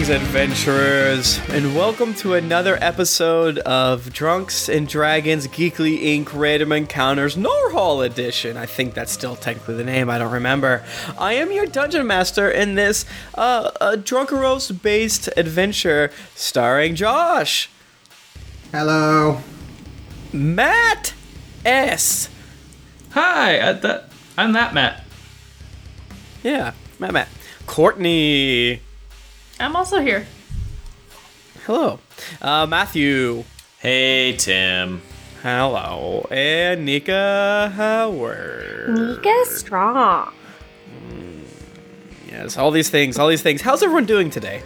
Greetings, adventurers, and welcome to another episode of Drunks and Dragons Geekly Inc. Random Encounters Norhall Edition. I think that's still technically the name, I don't remember. I am your dungeon master in this uh, uh, Drunkeros based adventure starring Josh, Hello. Matt S. Hi, uh, that, I'm that Matt. Yeah, Matt, Matt. Courtney. I'm also here. Hello. Uh, Matthew. Hey, Tim. Hello. And Nika Howard. Nika strong. Yes, all these things, all these things. How's everyone doing today?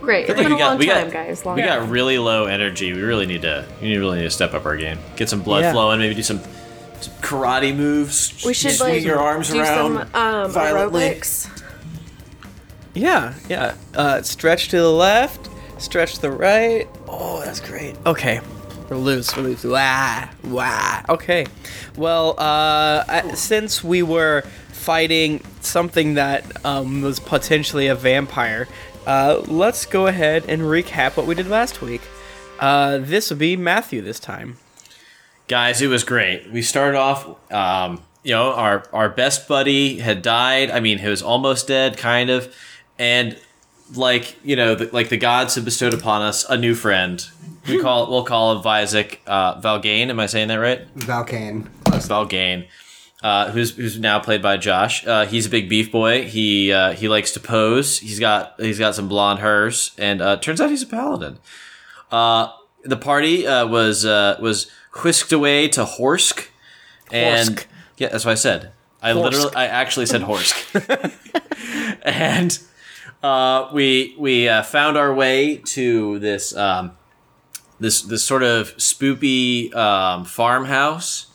Great. It's like been we a got- long we got- time, guys. Long We time. got really low energy. We really need to. We really need to step up our game. Get some blood Yeah. flowing. Maybe do some, some karate moves. We should swing like your arms do around some um, violently. aerobics. Yeah, yeah. Uh, stretch to the left, stretch to the right. Oh, that's great. Okay. We're loose, we're loose. Wah, wah. Okay. Well, uh, since we were fighting something that um, was potentially a vampire, uh, let's go ahead and recap what we did last week. Uh, this will be Matthew this time. Guys, it was great. We started off. Um, you know, our our best buddy had died. I mean, he was almost dead, kind of, and like you know, the, like the gods have bestowed upon us a new friend. We call we'll call him Visek uh, Valgain. Am I saying that right? Valkane. Valgain, uh, who's who's now played by Josh. Uh, he's a big beef boy. He uh, he likes to pose. He's got he's got some blonde hairs, and uh, turns out he's a paladin. Uh, the party uh, was uh, was whisked away to Horsk, and Horsk. yeah, that's what I said. I Horsk. literally, I actually said Horsk, and uh, we we uh, found our way to this um, this this sort of spoopy um, farmhouse,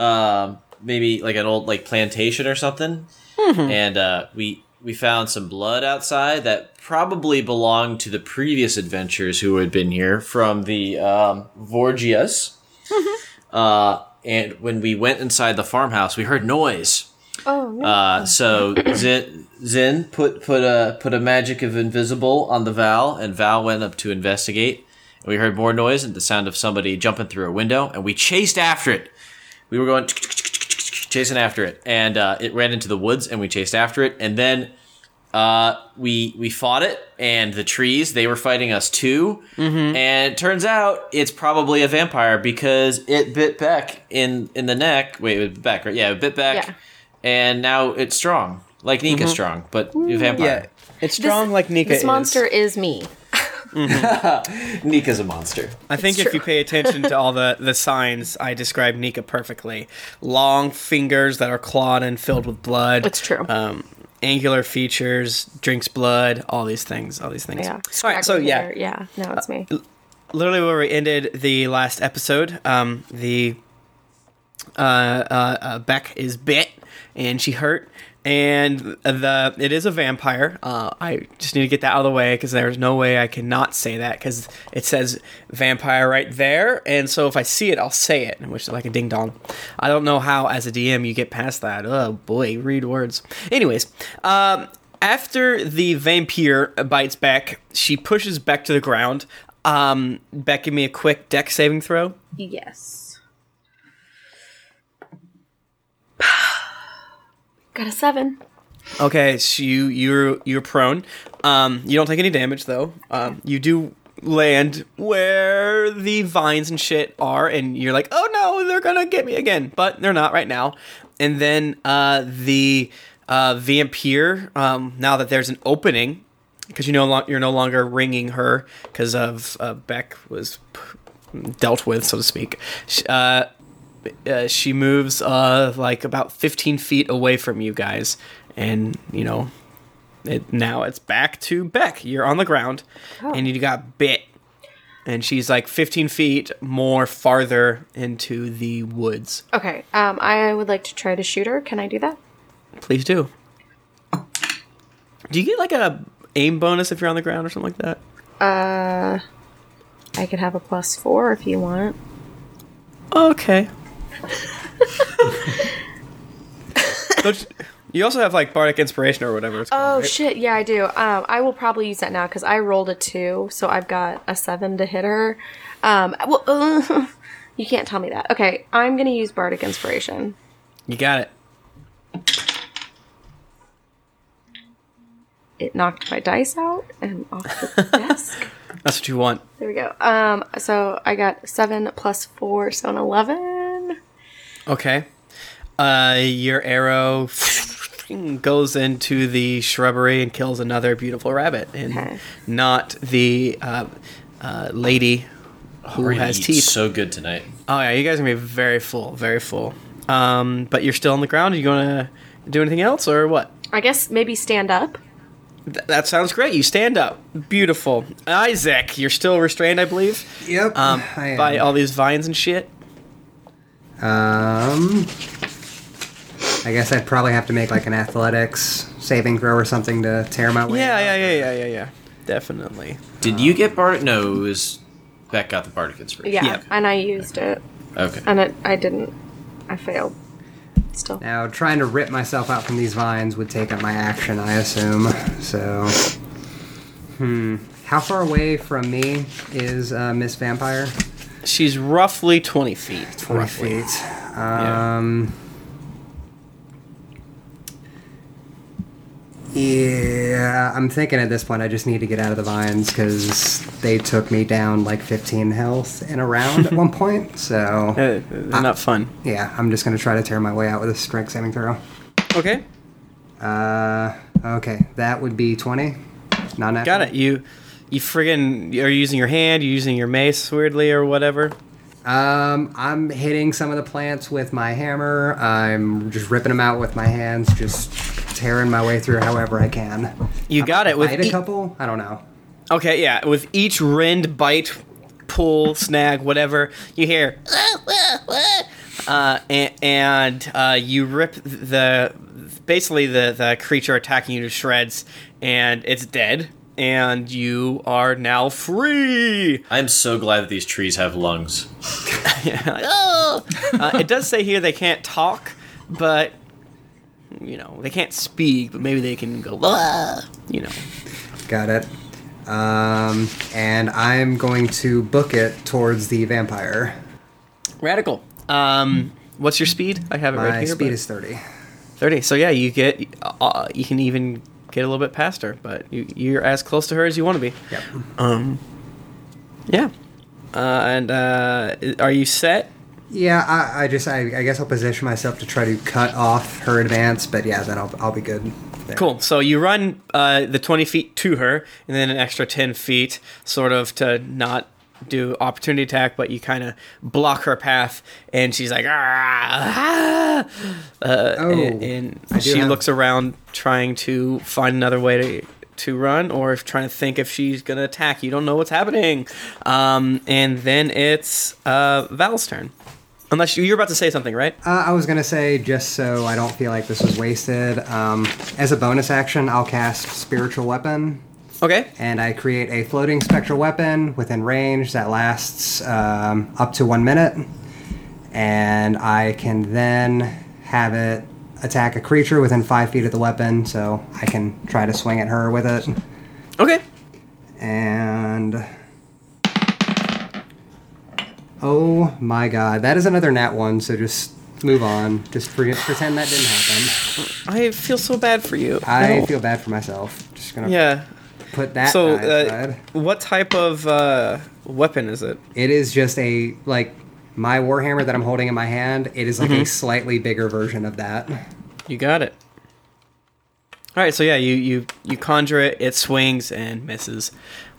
um, maybe like an old like plantation or something, and uh, we we found some blood outside that probably belonged to the previous adventurers who had been here from the um, Vorgias. Uh, and when we went inside the farmhouse, we heard noise. Oh, no. Uh, so Zin, Zin put put a put a magic of invisible on the Val, and Val went up to investigate. And we heard more noise and the sound of somebody jumping through a window, and we chased after it. We were going chasing after it, and uh, it ran into the woods, and we chased after it, and then uh, we we fought it, and the trees they were fighting us too. And it turns out it's probably a vampire because it bit Beck in in the neck. Wait, it bit Beck, right? Yeah, it bit Beck, Yeah. And now it's strong, like Nika strong, but a vampire. Yeah, it's strong like Nika this is. monster is me. Nika's a monster. I think It's if you pay attention to all the, the signs, I describe Nika perfectly. Long fingers that are clawed and filled with blood. It's true. Um, angular features, drinks blood, all these things, all these things. yeah. All right, so yeah, hair. Yeah. No, it's me. literally where we ended the last episode, um, the uh, uh, uh, Beck is bit and she hurt, and the it is a vampire. Uh, I just need to get that out of the way because there's no way I cannot say that because it says vampire right there, and so if I see it, I'll say it, which is like a ding dong. I don't know how as a DM you get past that. Oh boy, read words. Anyways, um, after the vampire bites back, she pushes back to the ground. Um, Beck, give me a quick dex saving throw. Yes. Got a seven. Okay, so you you're you're prone. Um, you don't take any damage though. Um, you do land where the vines and shit are, and you're like, oh no, they're gonna get me again, but they're not right now. And then uh, the uh, vampire, um, now that there's an opening, because you no lo- you're no longer ringing her because of uh, Beck was p- dealt with, so to speak. Uh, uh, she moves uh, like about 15 feet away from you guys, and you know, it, now it's back to Beck. You're on the ground, and you got bit, and she's like 15 feet more farther into the woods. Okay. Um, I would like to try to shoot her. Can I do that? Please do. Do you get like a aim bonus if you're on the ground or something like that? Uh, I could have a plus four if you want. Okay. Don't, you, You also have like bardic inspiration or whatever. It's Oh right? shit, yeah, I do. Um, I will probably use that now because I rolled a two, so I've got a seven to hit her. Um, well, uh, you can't tell me that. Okay, I'm gonna use bardic inspiration. You got it. It knocked my dice out and off the desk. That's what you want. There we go. Um, so I got seven plus four, so an eleven. Okay. Uh, your arrow goes into the shrubbery and kills another beautiful rabbit, and Okay. not the uh, uh, lady who We're has teeth. so good tonight. Oh yeah, you guys are gonna be very full, very full. Um, but you're still on the ground. Are you gonna do anything else or what? I guess maybe stand up. Th- that sounds great. You stand up. Beautiful. Isaac, you're still restrained, I believe, Yep. um, I am. by all these vines and shit. Um, I guess I'd probably have to make like an athletics saving throw or something to tear my way. Yeah, out. yeah, yeah, yeah, yeah, yeah. Definitely. Did you get bardic? No, it was Beck got the bardic inspiration. Yeah, Yep. and I used it, Okay. and it, I didn't. I failed. Still. Now, trying to rip myself out from these vines would take up my action, I assume. So, hmm. How far away from me is uh, Miss Vampire? She's roughly 20 feet. 20 roughly. feet. Um. Yeah, I'm thinking at this point I just need to get out of the vines because they took me down like 15 health in a round at one point. So, Uh, they're not fun. yeah, I'm just gonna try to tear my way out with a strength saving throw. Okay. Uh, okay, that would be 20. Not. Got it. You you friggin' are you using your hand, you using your mace weirdly or whatever. Um, I'm hitting some of the plants with my hammer. I'm just ripping them out with my hands, just tearing my way through however I can. You got it with Bite a e- couple? I don't know. Okay, yeah, with each rend, bite, pull, snag, whatever, you hear uh, and, and uh, you rip the basically the the creature attacking you to shreds, and it's dead, and you are now free. I'm so glad that these trees have lungs. Yeah, like, "Oh!" uh, it does say here they can't talk, but you know they can't speak, but maybe they can go. "Ah," You know, Got it. Um, and I'm going to book it towards the vampire. radical. Um, what's your speed? I have it My right here. My speed but- is 30. 30 so yeah you get uh, you can even get a little bit past her but you, you're as close to her as you want to be Yep. um yeah uh, and uh, are you set Yeah, I, I just, I, I guess I'll position myself to try to cut off her advance, but yeah, then I'll, I'll be good. there. cool so you run uh, the 20 feet to her and then an extra 10 feet sort of to not do opportunity attack but you kind of block her path and she's like ah, ah," uh, Oh, and, and she have- looks around trying to find another way to to run or if trying to think if she's gonna attack. You don't know what's happening. Um, and then it's uh, Val's turn. Unless you, you're about to say something right? Uh, I was gonna say, just so I don't feel like this was wasted, um, as a bonus action, I'll cast Spiritual Weapon, okay and I create a floating spectral weapon within range that lasts um, up to one minute, and I can then have it attack a creature within five feet of the weapon, so I can try to swing at her with it, okay and. Oh my god, that is another nat one, so just move on. Just forget, pretend that didn't happen. I feel so bad for you I No. feel bad for myself. Just gonna yeah put that so guy uh, what type of uh, weapon is it It is just a like my warhammer that I'm holding in my hand. It is like Mm-hmm. a slightly bigger version of that. You got it. All right, so yeah, you you you conjure it. It swings and misses.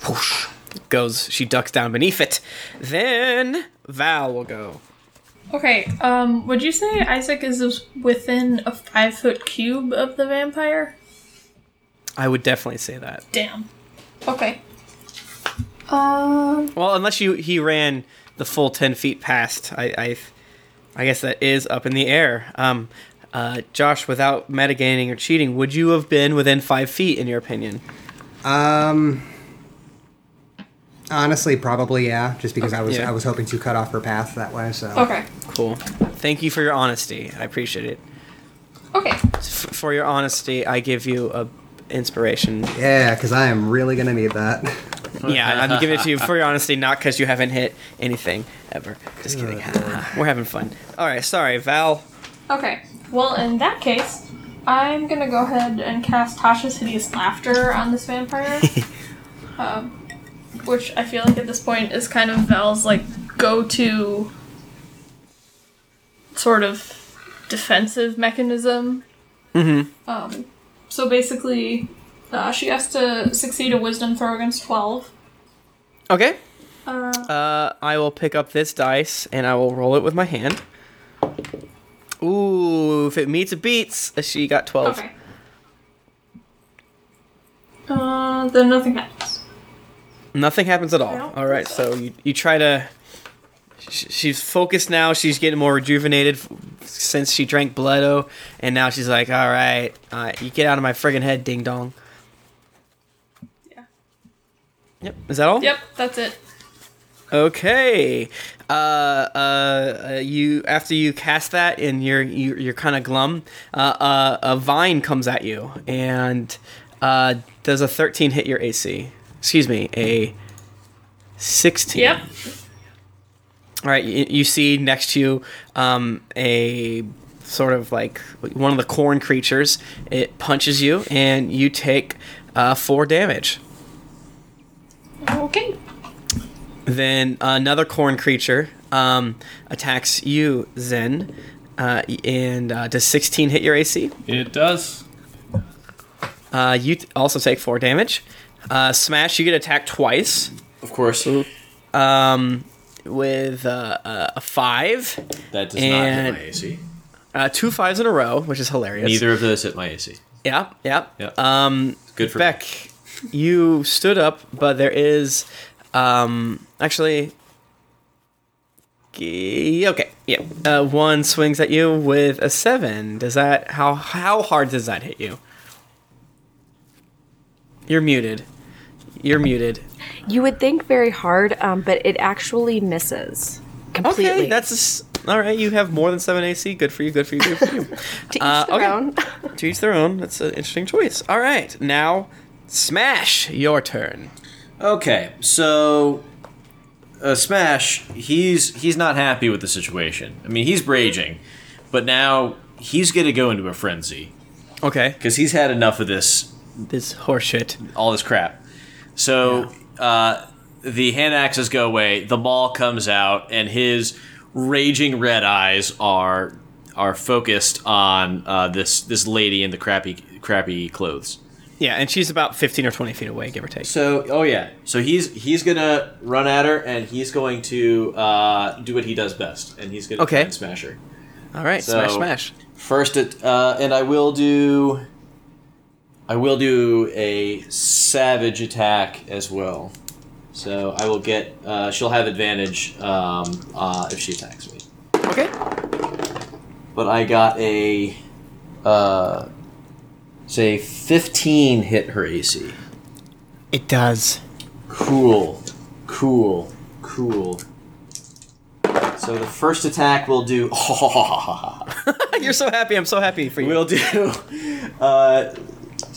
Whoosh, goes. She ducks down beneath it. Then Val will go. Okay, um, would you say Isaac is within a five foot cube of the vampire? I would definitely say that. Damn. Okay. Um, Well, unless you he ran the full ten feet past. I I, I guess that is up in the air. Um, uh, Josh, without metagaming or cheating, would you have been within five feet in your opinion? Um honestly probably yeah, just because I was Yeah. I was hoping to cut off her path that way, so okay. Cool. Thank you for your honesty. I appreciate it. Okay. F- for your honesty, I give you a inspiration. Yeah, because I am really gonna need that. Yeah, I'm giving it to you for your honesty, not because you haven't hit anything ever. Just kidding. We're having fun. All right, sorry, Val. Okay. Well, in that case, I'm gonna go ahead and cast Tasha's Hideous Laughter on this vampire. um, which I feel like at this point is kind of Val's like go-to sort of defensive mechanism. Mm-hmm. Um, so basically, uh, she has to succeed a Wisdom throw against twelve. Okay. Uh, Uh, I will pick up this dice and I will roll it with my hand. Ooh, if it meets, it beats. Uh, She got 12. okay. Uh, then nothing happens. Nothing happens at all. All right, so. so you, you try to. Sh- She's focused now. She's getting more rejuvenated since she drank Blood-O, and now she's like, "All right, uh, you get out of my friggin' head, ding dong." Yeah. Yep. Is that all? Yep, that's it. Okay. Uh, uh, uh, you after you cast that and you're you, you're kind of glum. Uh, uh, a vine comes at you and uh, does a 13 hit your AC? Excuse me, a 16. Yep. All right. You, you see next to you um, a sort of like one of the corn creatures. It punches you and you take uh, four damage. Okay. Then another corn creature um, attacks you, Zen, uh, and uh, does 16 hit your AC? It does. Uh, you t- also take four damage. Uh, Smash, you get attacked twice Of course, um, with uh, uh, a five, that does not And- hit my AC. uh, two fives in a row, which is hilarious. Neither of those hit my AC. Yeah, yeah. Yeah. Um, Good for me. Beck, you stood up, but there is um, actually. Okay, yeah. Uh, one swings at you with a seven. Does that how how hard does that hit you? You're muted. You're muted. You would think very hard, um, but it actually misses completely. Okay, that's a s all right. You have more than seven AC. Good for you. Good for you. Good for you. to each uh, their okay. own. to each their own. That's an interesting choice. All right, now smash. Your turn. Okay, so uh, Smash, he's he's not happy with the situation. I mean, he's raging, but now he's gonna go into a frenzy Okay, because he's had enough of this this horseshit. all this crap. So uh, the hand axes go away. The ball comes out, and his raging red eyes are are focused on uh, this this lady in the crappy crappy clothes. Yeah, and she's about 15 or 20 feet away, give or take. So, oh yeah. So he's he's gonna run at her, and he's going to uh, do what he does best, and he's gonna Okay. smash her. All right, So- smash, smash. First, it uh, and I will do. I will do a savage attack as well. So I will get. Uh, she'll have advantage um, uh, if she attacks me. Okay. But I got a. Uh, say fifteen hit her AC. It does. Cool, cool, cool. So the first attack will do. You're so happy. I'm so happy for you. We'll do uh,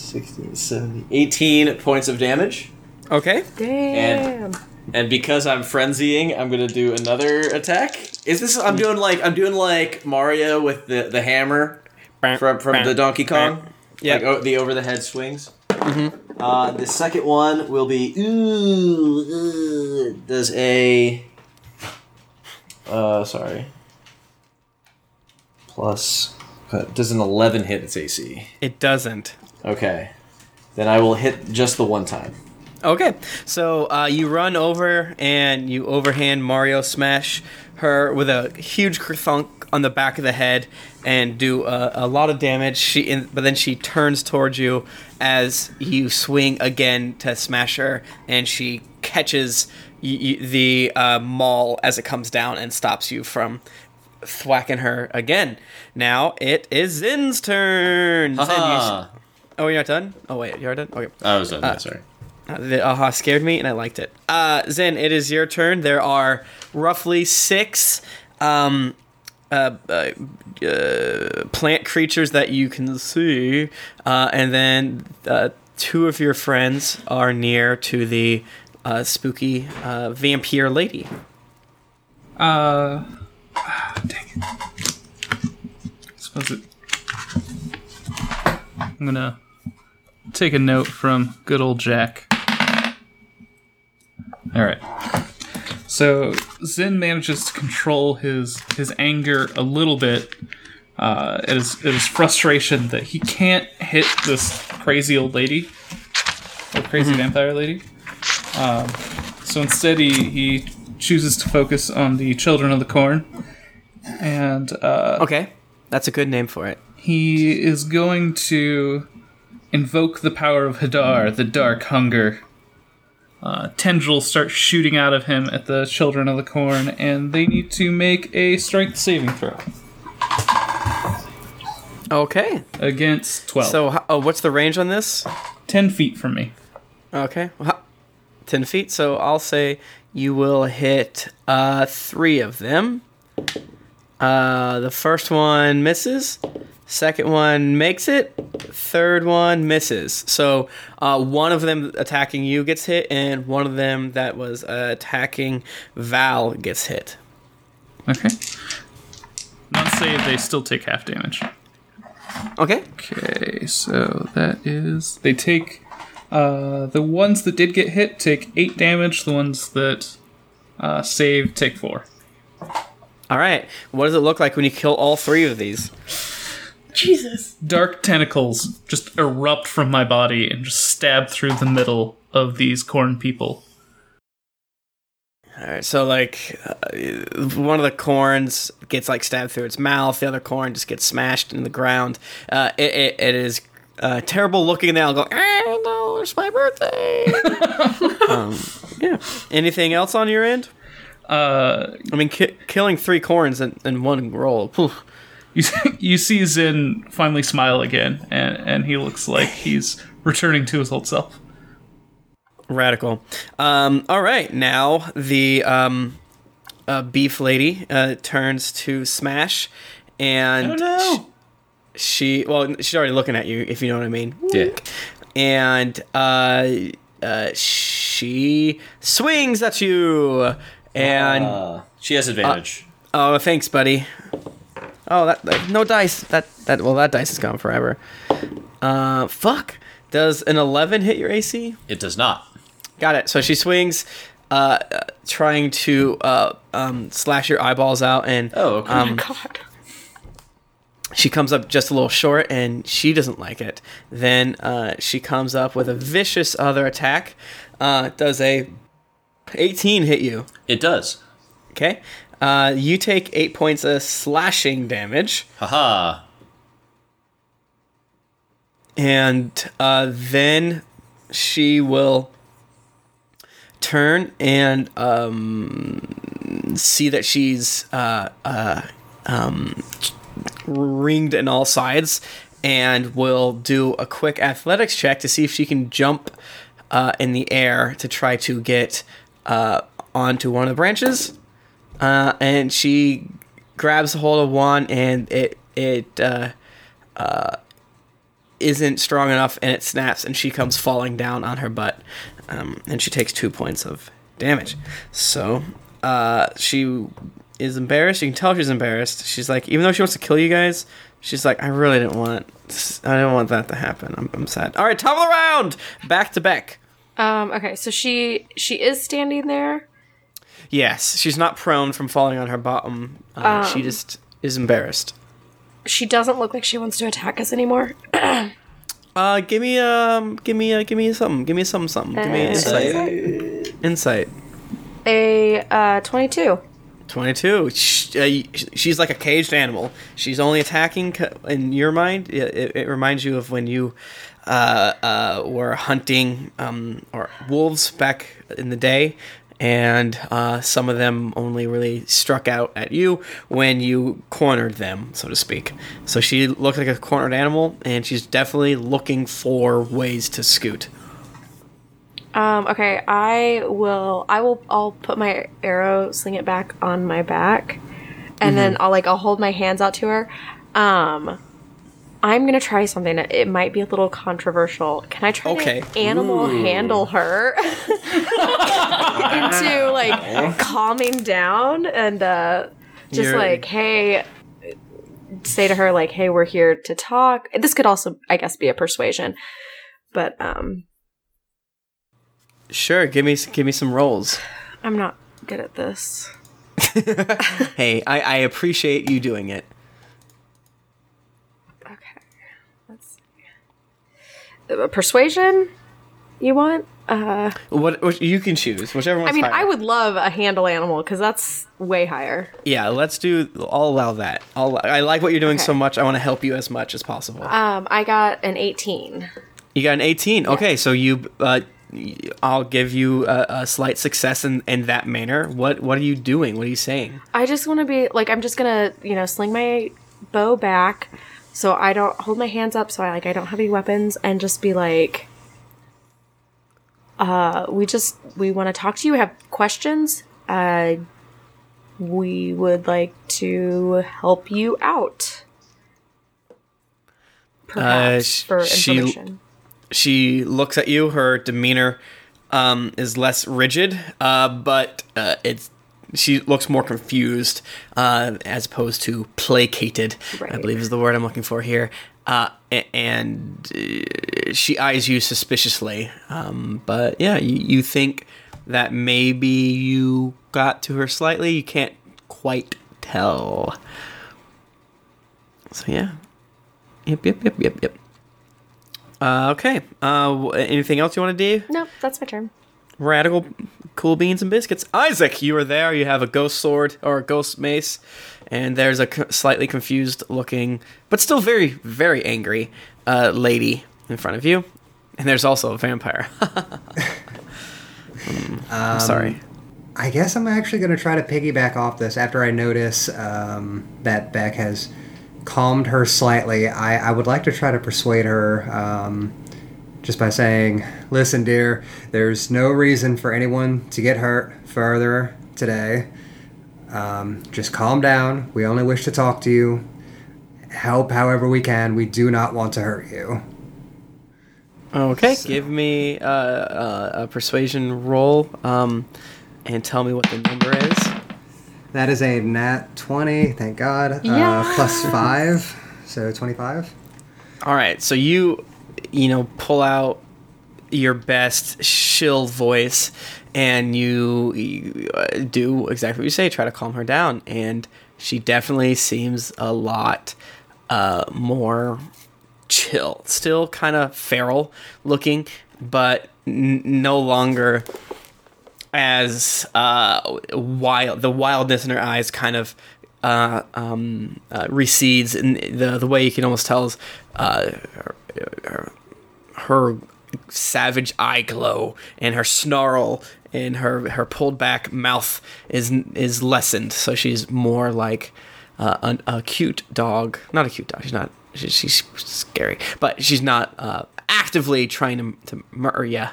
16, 17, 18 points of damage. okay. Damn. And because I'm frenzying, I'm gonna do another attack. Is this? I'm doing like I'm doing like Mario with the the hammer from from the Donkey Kong. Yeah. Like oh, the over the head swings. Mm-hmm. Uh, the second one will be ooh, uh, does a uh sorry plus uh, does an 11 hit its AC. It doesn't. Okay, then I will hit just the one time. Okay. So uh, you run over and you overhand Mario smash her with a huge thunk on the back of the head and do a, a lot of damage. She, in, but then she turns towards you as you swing again to smash her, and she catches y- y- the uh, maul as it comes down and stops you from thwacking her again. Now it is Zin's turn. Zin, you oh, you're not done. Oh wait, you're done. Okay. I was done. yeah, sorry. Uh, the aha scared me and I liked it. Uh, Zen, it is your turn. There are roughly six um, uh, uh, uh, plant creatures that you can see, uh, and then uh, two of your friends are near to the uh, spooky uh, vampire lady. Uh, ah, dang it. I suppose it. I'm gonna take a note from good old Jack. All right. So Zen manages to control his his anger a little bit. Uh, it is it is frustration that he can't hit this crazy old lady, or crazy vampire lady. Um, so instead, he he chooses to focus on the children of the corn, and uh, Okay, that's a good name for it. he is going to invoke the power of Hadar, the dark hunger. Uh, tendrils start shooting out of him at the children of the corn, and they need to make a strength saving throw Okay, against 12. so oh, what's the range on this? 10 feet from me. Okay, well, ten feet. So I'll say you will hit uh, three of them. Uh, the first one misses. Second one makes it. Third one misses. So uh, one of them attacking you gets hit, and one of them that was uh, attacking Val gets hit. Okay. Not save, they still take half damage. Okay. Okay, so that is. They take. Uh, the ones that did get hit take 8 damage, the ones that uh, save take 4. All right. What does it look like when you kill all three of these? Jesus. dark tentacles just erupt from my body and just stab through the middle of these corn people. All right, so like uh, one of the corns gets like stabbed through its mouth, the other corn just gets smashed in the ground. Uh, it, it, it is uh, terrible looking, and they all go, "Ah, "No, it's my birthday." um, yeah. Anything else on your end? Uh, I mean, ki- killing three corns in, in one roll. phew. you you see Zin finally smile again, and and he looks like he's returning to his old self. Radical. Um, all right, now the um, uh, beef lady uh, turns to Smash, and Oh no! she well she's already looking at you if you know what i mean Yeah. and uh, uh she swings at you and Uh, she has advantage. oh thanks buddy oh that, that no dice that that well that dice is gone forever uh fuck does an 11 hit your ac it does not. got it so she swings uh uh, trying to uh um slash your eyeballs out and Oh, okay. um God. she comes up just a little short and she doesn't like it. Then uh, she comes up with a vicious other attack. Uh, does a 18 hit you? it does. Okay. Uh, you take eight points of slashing damage, Haha. and uh, then she will turn and um, see that she's uh, uh, um, ringed in all sides and will do a quick athletics check to see if she can jump uh, in the air to try to get uh, onto one of the branches. Uh, and she grabs a hold of one, and it it uh, uh, isn't strong enough, and it snaps, and she comes falling down on her butt, um, and she takes two points of damage. So uh, she is embarrassed. You can tell she's embarrassed. She's like, even though she wants to kill you guys, she's like, I really didn't want, I didn't want that to happen. I'm, I'm sad. All right, top of the round, back to Beck. Um, okay, so she she is standing there. Yes, she's not prone from falling on her bottom. Uh, she just is embarrassed. She doesn't look like she wants to attack us anymore. Uh, give me um, give me uh, give me something, give me something, something. Give me insight. Insight. A uh, twenty-two. 22 Sh- uh, she's like a caged animal she's only attacking in your mind it, it, it reminds you of when you uh, uh, were hunting um, or wolves back in the day and uh, some of them only really struck out at you when you cornered them so to speak so she looked like a cornered animal and she's definitely looking for ways to scoot Um, okay, I will. I will. I'll put my arrow, sling it back on my back, and then I'll like I'll hold my hands out to her. Um, I'm gonna try something. It might be a little controversial. Can I try Okay. to animal handle her into like calming down and uh, just You're- like, hey, say to her like, hey, we're here to talk. This could also, I guess, be a persuasion, but um, Sure, give me give me some rolls. I'm not good at this. Hey, I, I appreciate you doing it. Okay, let's see. Uh, persuasion. You want? Uh, What, what you can choose, whichever one's I mean, higher. I would love a handle animal because that's way higher. Yeah, let's do. I'll allow that. I'll, I like what you're doing Okay. so much. I want to help you as much as possible. Um, I got an 18. you got an 18. Okay, so you. Uh, I'll give you a, a slight success in, in that manner. What What are you doing? What are you saying? I just want to be like I'm just gonna you know sling my bow back so I don't hold my hands up so I like I don't have any weapons and just be like uh we just we want to talk to you we have questions. Uh we would like to help you out. Perhaps sh- for she- information. She looks at you. Her demeanor um, is less rigid, uh, but uh, it's she looks more confused uh, as opposed to placated. I believe is the word I'm looking for here. Uh, and uh, she eyes you suspiciously. Um, but yeah, you, you think that maybe you got to her slightly. You can't quite tell. So yeah. Yep, yep, yep, yep, yep. Uh, okay. Uh, anything else you want to do? no that's my turn Radical, cool beans and biscuits. Isaac, you are there. You have a ghost sword or a ghost mace, and there's a slightly confused looking, but still very, very angry uh, lady in front of you. And there's also a vampire. Hmm, I'm sorry. I guess I'm actually going to try to piggyback off this after I notice um, that Beck has calmed her slightly. I, I would like to try to persuade her um, just by saying, Listen, dear, there's no reason for anyone to get hurt further today. Um, just calm down. We only wish to talk to you. Help however we can. We do not want to hurt you. Okay, give me uh, uh, a persuasion roll, um, and tell me what the number is. That is a nat 20, thank God. Uh, plus 5, so 25. All right, so you, you know, pull out your best shill voice, and you, you do exactly what you say. Try to calm her down, and she definitely seems a lot uh, more chill. Still kind of feral looking, but n- no longer as uh, wild. The wildness in her eyes kind of uh, um, uh, recedes, and the the way you can almost tell is uh, her, her, her savage eye glow and her snarl and her her pulled back mouth is is lessened. So she's more like uh, an, a cute dog. Not a cute dog. She's not. She's, she's scary, but she's not uh, actively trying to to murder you.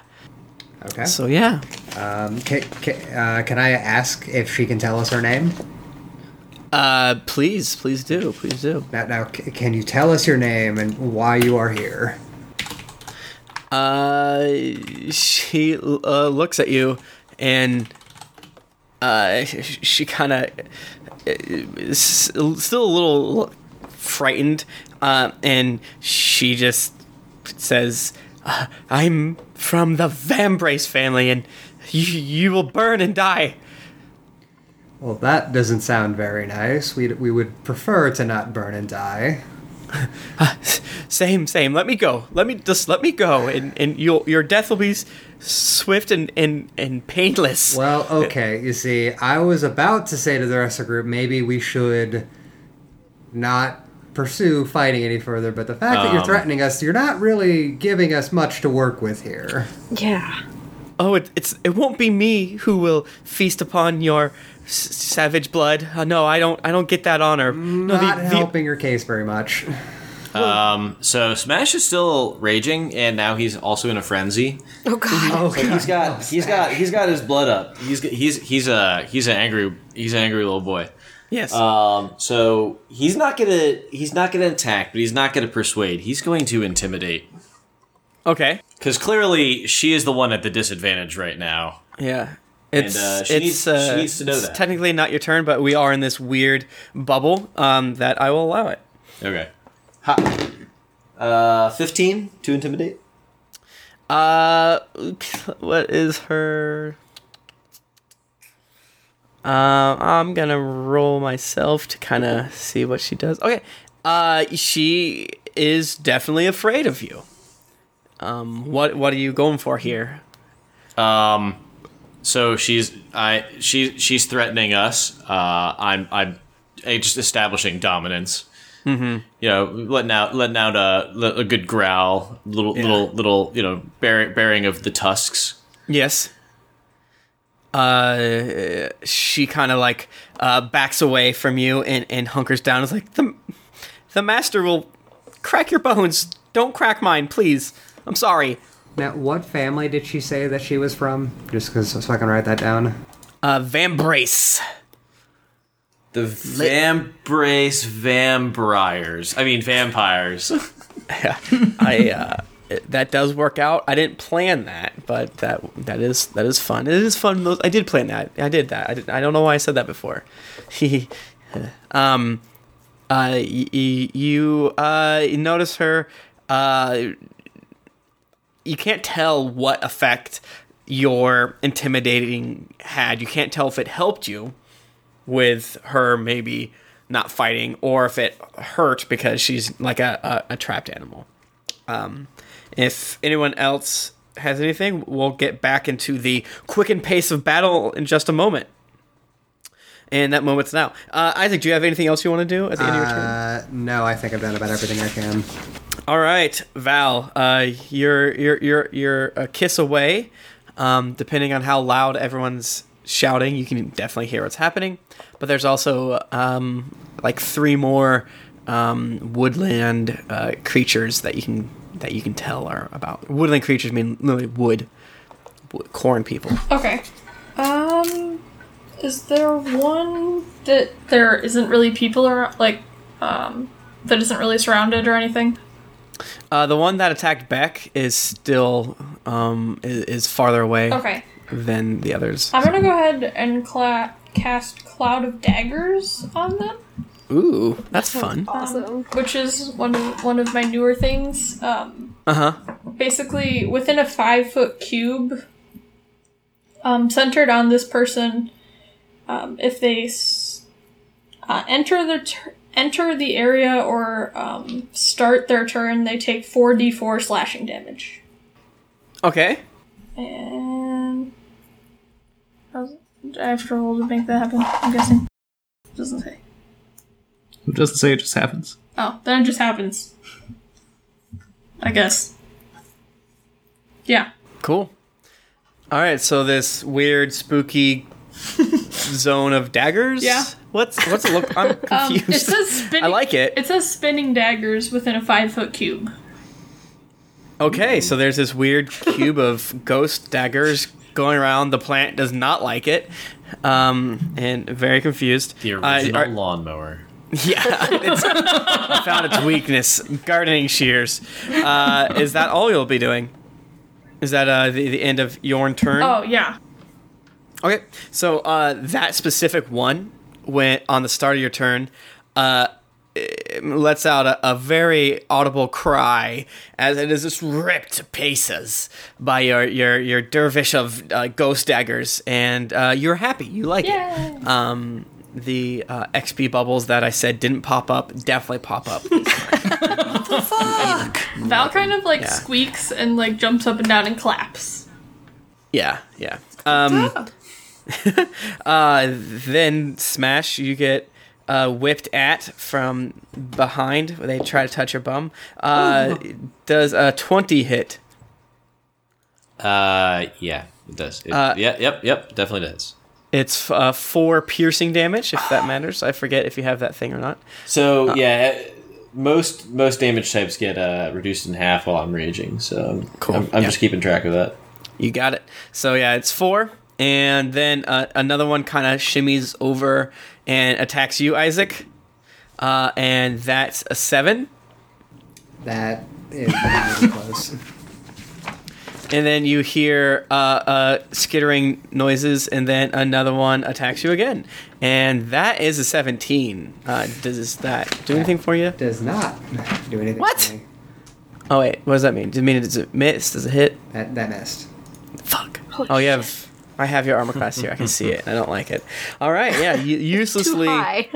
Okay. So yeah. Um, can, can, uh, can I ask if she can tell us her name? Uh, please, please do, please do. Now, now, c- can you tell us your name and why you are here? Uh, she uh, looks at you, and uh, she kind of is still a little frightened, uh, and she just says, uh, "I'm from the Vambrace family, and you you will burn and die." Well, that doesn't sound very nice. We we would prefer to not burn and die. Same, same. Let me go. Let me just let me go, and and your your death will be swift and and and painless. Well, okay. You see, I was about to say to the rest of the group, maybe we should not pursue fighting any further. But the fact that you're Um. threatening us, you're not really giving us much to work with here. yeah Oh, it, it's it won't be me who will feast upon your s- savage blood. Uh, no, I don't. I don't get that honor. No, not the, the, helping your case very much. Um, so Smash is still raging, and now he's also in a frenzy. oh god Oh, So he's got he's got he's got his blood up. He's he's he's a he's an angry he's an angry little boy. Yes. Um, so he's not gonna he's not gonna attack, but he's not gonna persuade. He's going to intimidate okay. because clearly she is the one at the disadvantage right now. Yeah. It's uh, she it's needs- she uh, needs to know it's that. technically not your turn, but we are in this weird bubble um, that I will allow it. Okay. Ha. Uh, fifteen to intimidate. Uh, what is her? Uh, I'm gonna roll myself to kind of see what she does. Okay. Uh, she is definitely afraid of you. Um, what what are you going for here? Um, so she's I she she's threatening us. Uh, I'm I'm just establishing dominance. Mm-hmm. You know, letting out letting out a, a good growl, little little little you know bearing bearing of the tusks. Yes. Uh, she kind of like uh backs away from you and and hunkers down. Is like the the master will crack your bones. Don't crack mine, please. I'm sorry. Now, what family did she say that she was from? Just because, so I can write that down. Uh, Vambrace. The Vambrace Vambriars. I mean vampires. I uh, it- that does work out. I didn't plan that, but that that is that is fun. It is fun. I did plan that. I did that. I, did, I don't know why I said that before. um, uh, y- y- you uh notice her. Uh, you can't tell what effect your intimidating had. You can't tell if it helped you with her maybe not fighting or if it hurt because she's like a, a, a trapped animal. Um, if anyone else has anything, we'll get back into the quickened pace of battle in just a moment. And that moment's now. Uh, Isaac, do you have anything else you want to do at the end of your turn? Uh, no, I think I've done about everything I can. All right, Val, uh, you're you're you're you're a kiss away. Um, depending on how loud everyone's shouting, you can definitely hear what's happening. But there's also um, like three more um, woodland uh, creatures that you can that you can tell are about. Woodland creatures mean literally wood, wood corn people. Okay. Um, is there one that there isn't really people around, like, um, that isn't really surrounded or anything? Uh, the one that attacked Beck is still um, is, is farther away Okay. than the others. I'm gonna go ahead and cla- cast Cloud of Daggers on them, Ooh, that's fun. Awesome. which is one of one of my newer things. Um, Uh huh. basically within a five foot cube um, centered on this person um, if they s- uh, enter the tur enter the area or um, start their turn they take 4d4 slashing damage Okay. and how's- do I have to roll to make that happen I'm guessing doesn't say It doesn't say it just happens. oh then it just happens I guess yeah Cool. All right, so this weird, spooky zone of daggers. Yeah. What's what's it look? I'm um, confused. it says spinning I like it. It says spinning daggers within a five foot cube. Okay, so there's this weird cube of ghost daggers going around. The plant does not like it, um, and very confused. The Uh, original are- lawnmower. yeah, it's found its weakness: gardening shears. Uh, is that all you'll be doing? Is that uh, the, the end of your turn? Oh yeah. Okay, so uh, that specific one went on the start of your turn. Uh, lets out a, a very audible cry as it is just ripped to pieces by your your your dervish of uh, ghost daggers, and uh, you're happy. You like Yay. it. Um, the uh, XP bubbles that I said didn't pop up definitely pop up. What the fuck? Val kind of like Yeah. squeaks and like jumps up and down and claps. Yeah, yeah. Um, uh, then Smash, you get uh, whipped at from behind. They try to touch your bum. Uh, does a 20 hit? Uh, yeah, it does. It, Uh, yeah, yep, yep, definitely does. It's uh, four piercing damage, if that matters. I forget if you have that thing or not. So yeah, most most damage types get uh, reduced in half while I'm raging. So Cool, I'm, I'm yeah. just keeping track of that. You got it. So yeah, it's four, and then uh, another one kind of shimmies over and attacks you, Isaac. Uh, and that's a seven. That is really close. And then you hear uh, uh, skittering noises, and then another one attacks you again. And that is a 17. Uh, does that do anything for you? Does not do anything. What? for me. Oh, wait. What does that mean? Does it mean does it miss? Does it hit? That that missed. Fuck. Holy oh, you shit. have. I have your armor class here. I can see it. I don't like it. All right. Yeah. You, Too uselessly. high.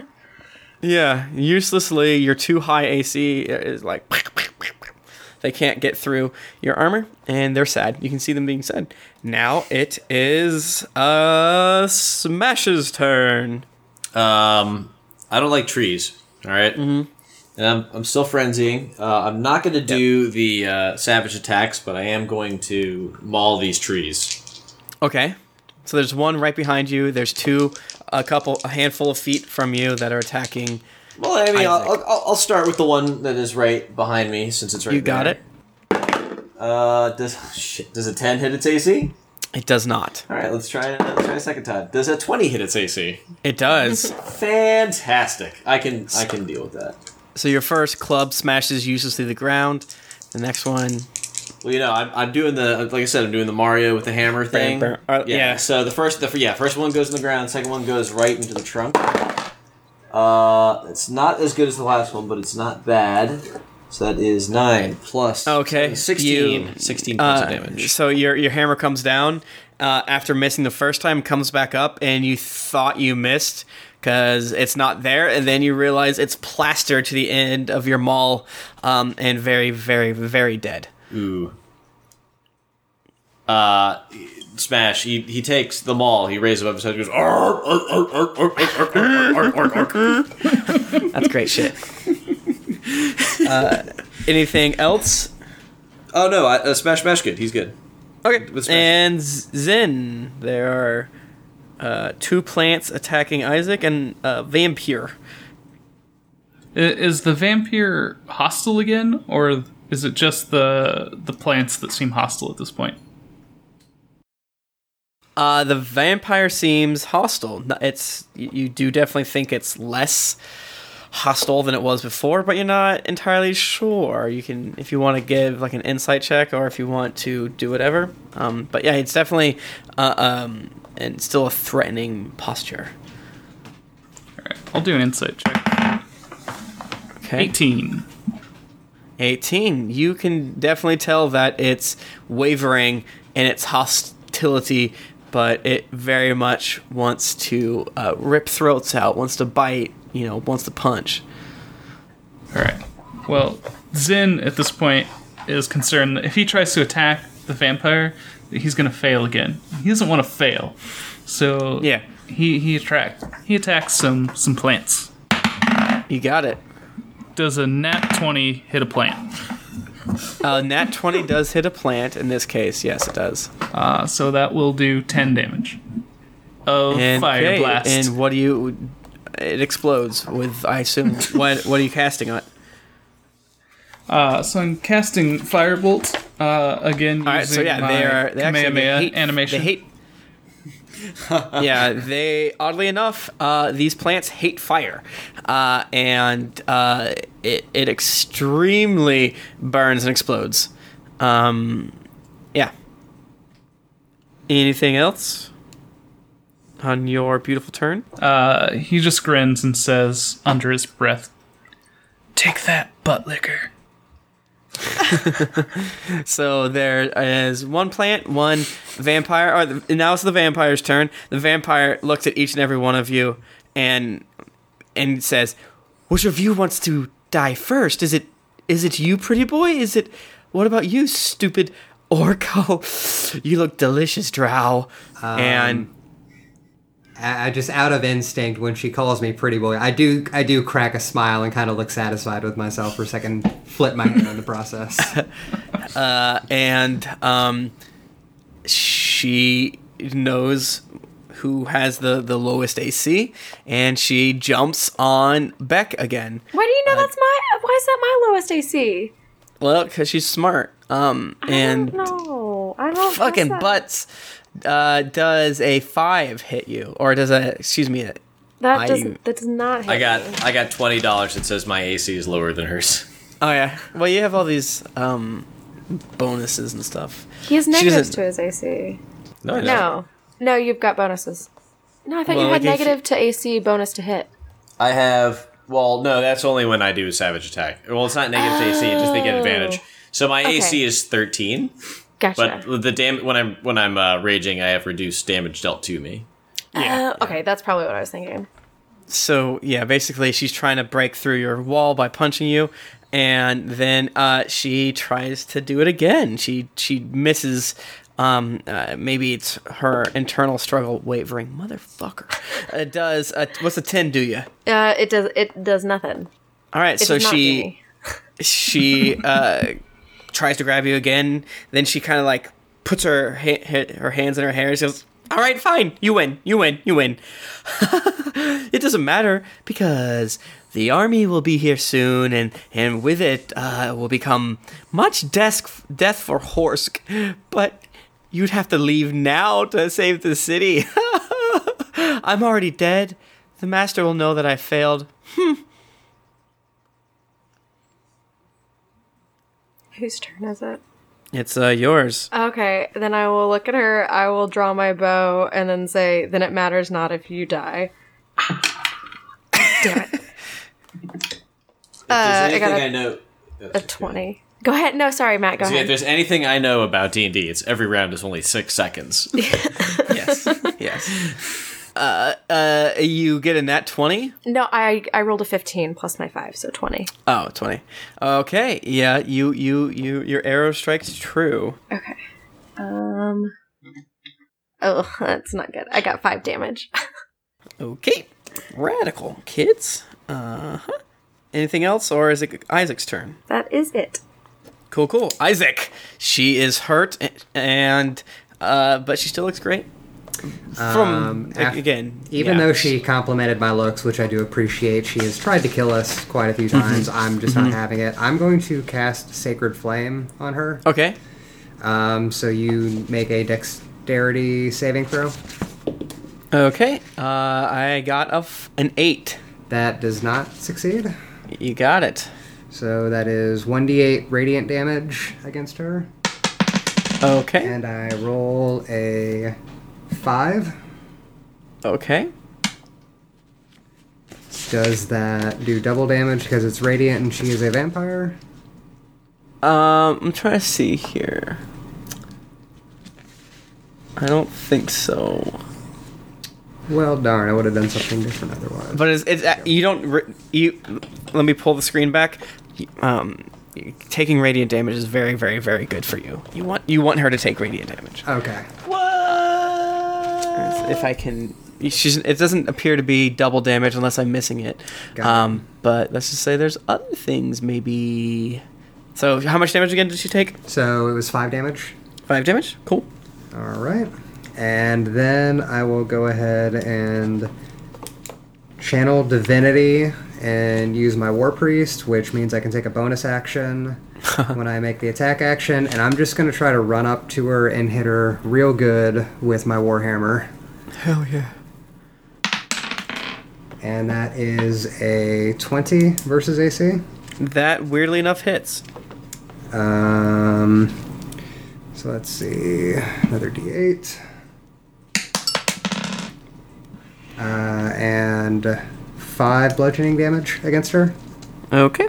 Yeah. Uselessly, your too high AC is like. They can't get through your armor, and they're sad. You can see them being sad. Now it is uh Smash's turn. Um, I don't like trees. All right? Mm-hmm. and I'm I'm still frenzying. Uh, I'm not going to do the uh, savage attacks, but I am going to maul these trees. Okay. So there's one right behind you. There's two, a couple, a handful of feet from you that are attacking. Well, I mean, I'll, I'll, I'll start with the one that is right behind me since it's right. You got there. it. Uh, does shit? Does a ten hit its AC? It does not. All right, let's try it. Let's try a second time. Does a twenty hit its AC? It does. Fantastic. I can I can deal with that. so your first club smashes uselessly the ground. The next one, Well, you know, I'm, I'm doing the like I said, I'm doing the Mario with the hammer thing. bam. Uh, yeah. yeah. So the first, the yeah, first one goes in the ground. Second one goes right into the trunk. Uh, it's not as good as the last one, but it's not bad. So that is nine plus. Okay, 16. you- 16 points uh, of damage. so your your hammer comes down uh, after missing the first time, comes back up, and you thought you missed because it's not there, and then you realize it's plastered to the end of your maul, um, and very, very, very dead who uh, Smash, he, he takes the maul. he raises above his head, goes, That's great shit. Uh, anything else? Oh, no, I, uh, Smash Smash good. He's good. Okay. With Smash. And Zen, there are uh, two plants attacking Isaac and a vampire. Is the vampire hostile again, or is it just the the plants that seem hostile at this point? Uh, the vampire seems hostile. It's you do definitely think it's less hostile than it was before, but you're not entirely sure. You can, if you want to give like an insight check, or if you want to do whatever. Um, but yeah, it's definitely uh, um, and still a threatening posture. All right, I'll do an insight check. Okay. 18. 18 you can definitely tell that it's wavering in its hostility but it very much wants to uh, rip throats out wants to bite you know wants to punch All right. Well, Zin at this point is concerned that if he tries to attack the vampire, he's going to fail again. He doesn't want to fail, so Yeah. he he attract he attacks some some plants. you got it Does a nat twenty hit a plant? uh, nat 20 does hit a plant in this case yes it does Uh, so that will do ten damage Oh, and fire okay, blast. and what do you it explodes with i assume what what are you casting on Uh, so I'm casting firebolt uh, again all right so yeah they are they actually they hate, animation. they hate yeah, they oddly enough, uh, these plants hate fire, uh, and uh, it it extremely burns and explodes. Um, yeah. Anything else on your beautiful turn? Uh, he just grins and says under his breath, "Take that, butt liquor." So there is one plant, one vampire. Or the, now it's the vampire's turn. The vampire looks at each and every one of you and and says, "Which of you wants to die first? Is it is it you, pretty boy? Is it what about you, stupid orco? Oh, you look delicious, Drow." Um, and I, I just out of instinct when she calls me pretty boy, I do I do crack a smile and kind of look satisfied with myself for a second, flip my hair in the process. and um, she knows who has the the lowest AC, and she jumps on Beck again. Why do you know that's my? Why is that my lowest AC? Well, because she's smart. Um, and no, I don't. fucking trust that. butts. Uh, does a five hit you, or does a excuse me, a, That I- doesn't. That does not. Hit I got me. I got twenty dollars that says my AC is lower than hers. Oh yeah. Well, you have all these um bonuses and stuff. He has negatives to his AC. No, No, no, you've got bonuses. No, I thought Well, you had like if- negative to AC, bonus to hit. I have. Well, no, that's only when I do savage attack. Well, it's not negative to AC; just they get advantage. So my AC is thirteen, Gotcha. but the dam- when I'm when I'm uh, raging, I have reduced damage dealt to me. Uh, okay, that's probably what I was thinking. So yeah, basically she's trying to break through your wall by punching you, and then uh, she tries to do it again. She she misses. Um, uh, maybe it's her internal struggle wavering. Motherfucker. It does. Uh, what's a ten do you? Uh, it does. It does nothing. All right, It so does not do she she uh, tries to grab you again. Then she kind of like puts her ha- her hands in her hair. She goes, "All right, fine, you win, you win, you win." it doesn't matter because the army will be here soon, and and with it uh, will become much death death for Horsk. But you'd have to leave now to save the city. I'm already dead. The master will know that I failed. Whose turn is it? It's uh, yours. Okay, then I will look at her. I will draw my bow and then say, "Then it matters not if you die." Damn it! Uh, I got a, know, a twenty. Go ahead. No, sorry, Matt. Go See, if ahead. there's anything I know about D and D, it's every round is only six seconds. yes. Yes. Uh, uh, you get a nat 20? No, I I rolled a fifteen plus my five, so twenty. Oh, 20. Okay. Yeah, you, you, you, your arrow strikes true. Okay. Um. Oh, that's not good. I got five damage. Okay. Radical. Kids. Uh huh. Anything else, or is it Isaac's turn? that is it. Cool, cool. Isaac. She is hurt, and, uh, but she still looks great. From, Um, af- again. Even yeah. though she complimented my looks, which I do appreciate, she has tried to kill us quite a few Mm-hmm. times. I'm just not having it. I'm going to cast Sacred Flame on her. Okay. Um, so you make a dexterity saving throw. Okay. Uh, I got a f- an 8. That does not succeed. You got it. So that is 1d8 radiant damage against her. Okay. And I roll a 5. Okay. Does that do double damage because it's radiant and she is a vampire? Um, I'm trying to see here. I don't think so. Well, darn, I would have done something different otherwise. But it's, it's uh, you don't re- you. Let me pull the screen back. Um, taking radiant damage is very, very, very good for you. You want you want her to take radiant damage. okay. What? If I can, she's. It doesn't appear to be double damage unless I'm missing it. Got it. Um, but let's just say there's other things maybe. So how much damage again did she take? So it was 5 damage. Five damage. Cool. All right. And then I will go ahead and channel divinity and use my war priest, which means I can take a bonus action when I make the attack action. And I'm just going to try to run up to her and hit her real good with my warhammer. Hell yeah. And that is a 20 versus AC. That weirdly enough hits. Um, so let's see, another D8. Uh, and five bludgeoning damage against her. Okay.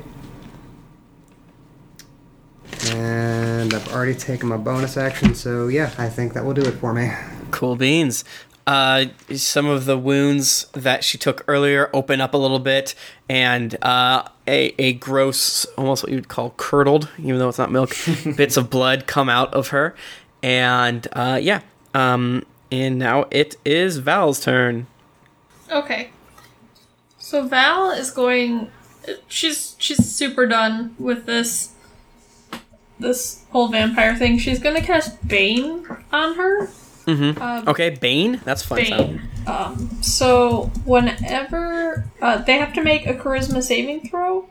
And I've already taken my bonus action, so yeah, I think that will do it for me. Cool beans. Uh, some of the wounds that she took earlier open up a little bit, and uh, a a gross, almost what you would call curdled, even though it's not milk, bits of blood come out of her, and uh, yeah. Um, and now it is Val's turn. Okay. So Val is going. She's she's super done with this. This whole vampire thing. She's gonna cast Bane on her. Okay, Bane. That's fun. Bane. Um, so whenever uh, they have to make a charisma saving throw,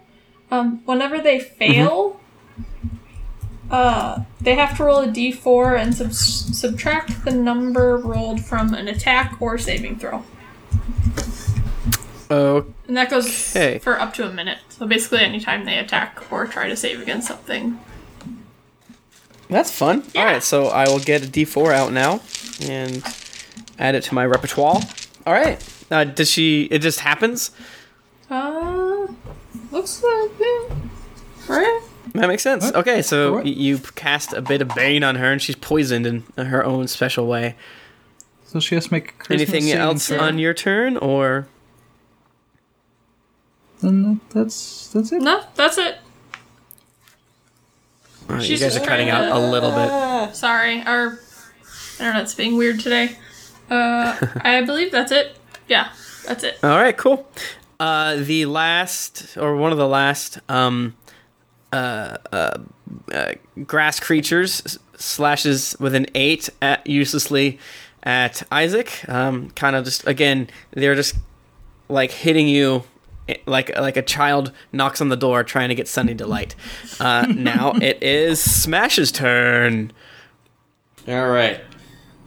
um, whenever they fail, uh, they have to roll a d4 and sub- subtract the number rolled from an attack or saving throw. Oh, And that goes for up to a minute. So basically, anytime they attack or try to save against something. That's fun. All right, so I will get a D4 out now and add it to my repertoire. All right. Uh, does she? It just happens. Uh, looks like it. Right? That makes sense. Okay, so What? y- you cast a bit of bane on her, and she's poisoned in her own special way. So she has to make a Anything else throw. on your turn, or Then that- that's that's it. No, that's it. All right, you She's guys are cutting out a little bit. Sorry, our internet's being weird today. Uh, I believe that's it. Yeah, that's it. All right, cool. Uh, the last, or one of the last, um, uh, uh, uh, grass creatures slashes with an eight at uselessly at Isaac. Um, kind of just again, they're just like hitting you. Like like a child knocks on the door trying to get Sunny delight. Uh, now it is Smash's turn. All right.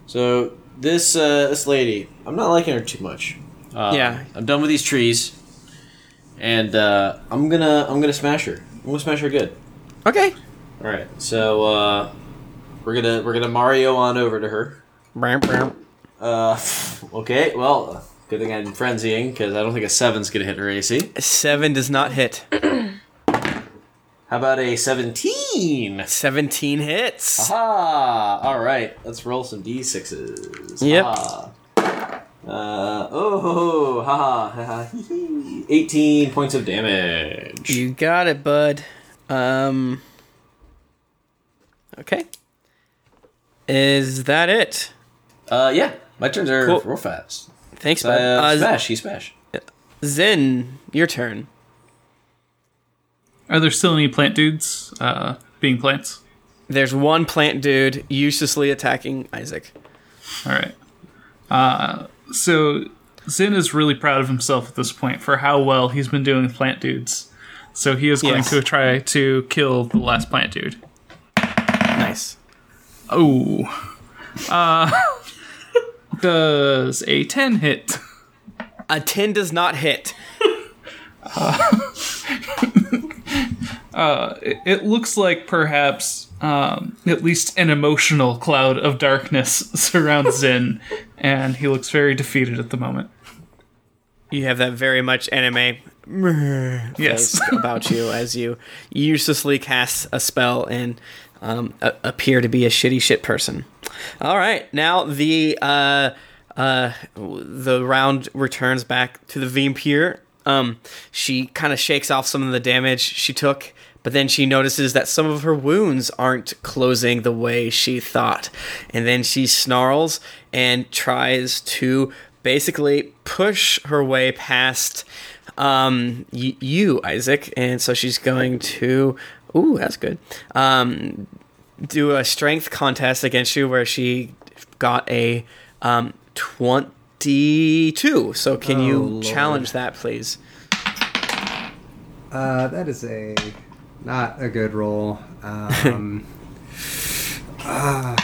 So this uh, this lady, I'm not liking her too much. Uh, Yeah. I'm done with these trees, and uh, I'm gonna I'm gonna smash her. I'm gonna smash her good. Okay. All right. So uh, we're gonna we're gonna Mario on over to her. Bram, bram. Uh, okay. Well, good thing I'm frenzying because I don't think a seven's gonna hit her AC. Seven does not hit. How about a seventeen? Seventeen hits. Ah, all right. Let's roll some d6s. Yep. Ha. Uh, oh, ha ha, ha, ha, hee, hee. 18 points of damage. You got it, bud. Um. Okay. Is that it? Uh, yeah, my turns are Cool. real fast. Thanks, Uh, bud. Uh, smash, he smash. Zen, your turn. Are there still any plant dudes uh, being plants? There's one plant dude uselessly attacking Isaac. All right. Uh, so Zen is really proud of himself at this point for how well he's been doing with plant dudes. So he is going Yes. to try to kill the last plant dude. Nice. Oh. Uh, does a 10 hit? A 10 does not hit. It, it looks like perhaps um, at least an emotional cloud of darkness surrounds Zin, and he looks very defeated at the moment. You have that very much anime Yes. about you as you uselessly cast a spell and um, a- appear to be a shitty shit person. All right, now the uh, uh, the round returns back to the vampire. Um, she kind of shakes off some of the damage she took, but then she notices that some of her wounds aren't closing the way she thought, and then she snarls and tries to basically push her way past um, y- you, Isaac, and so she's going to. Ooh, that's good. Um, do a strength contest against you where she got a um, 22. So can Oh, you Lord. challenge that, please? Uh, that is a not a good roll. Um, ah.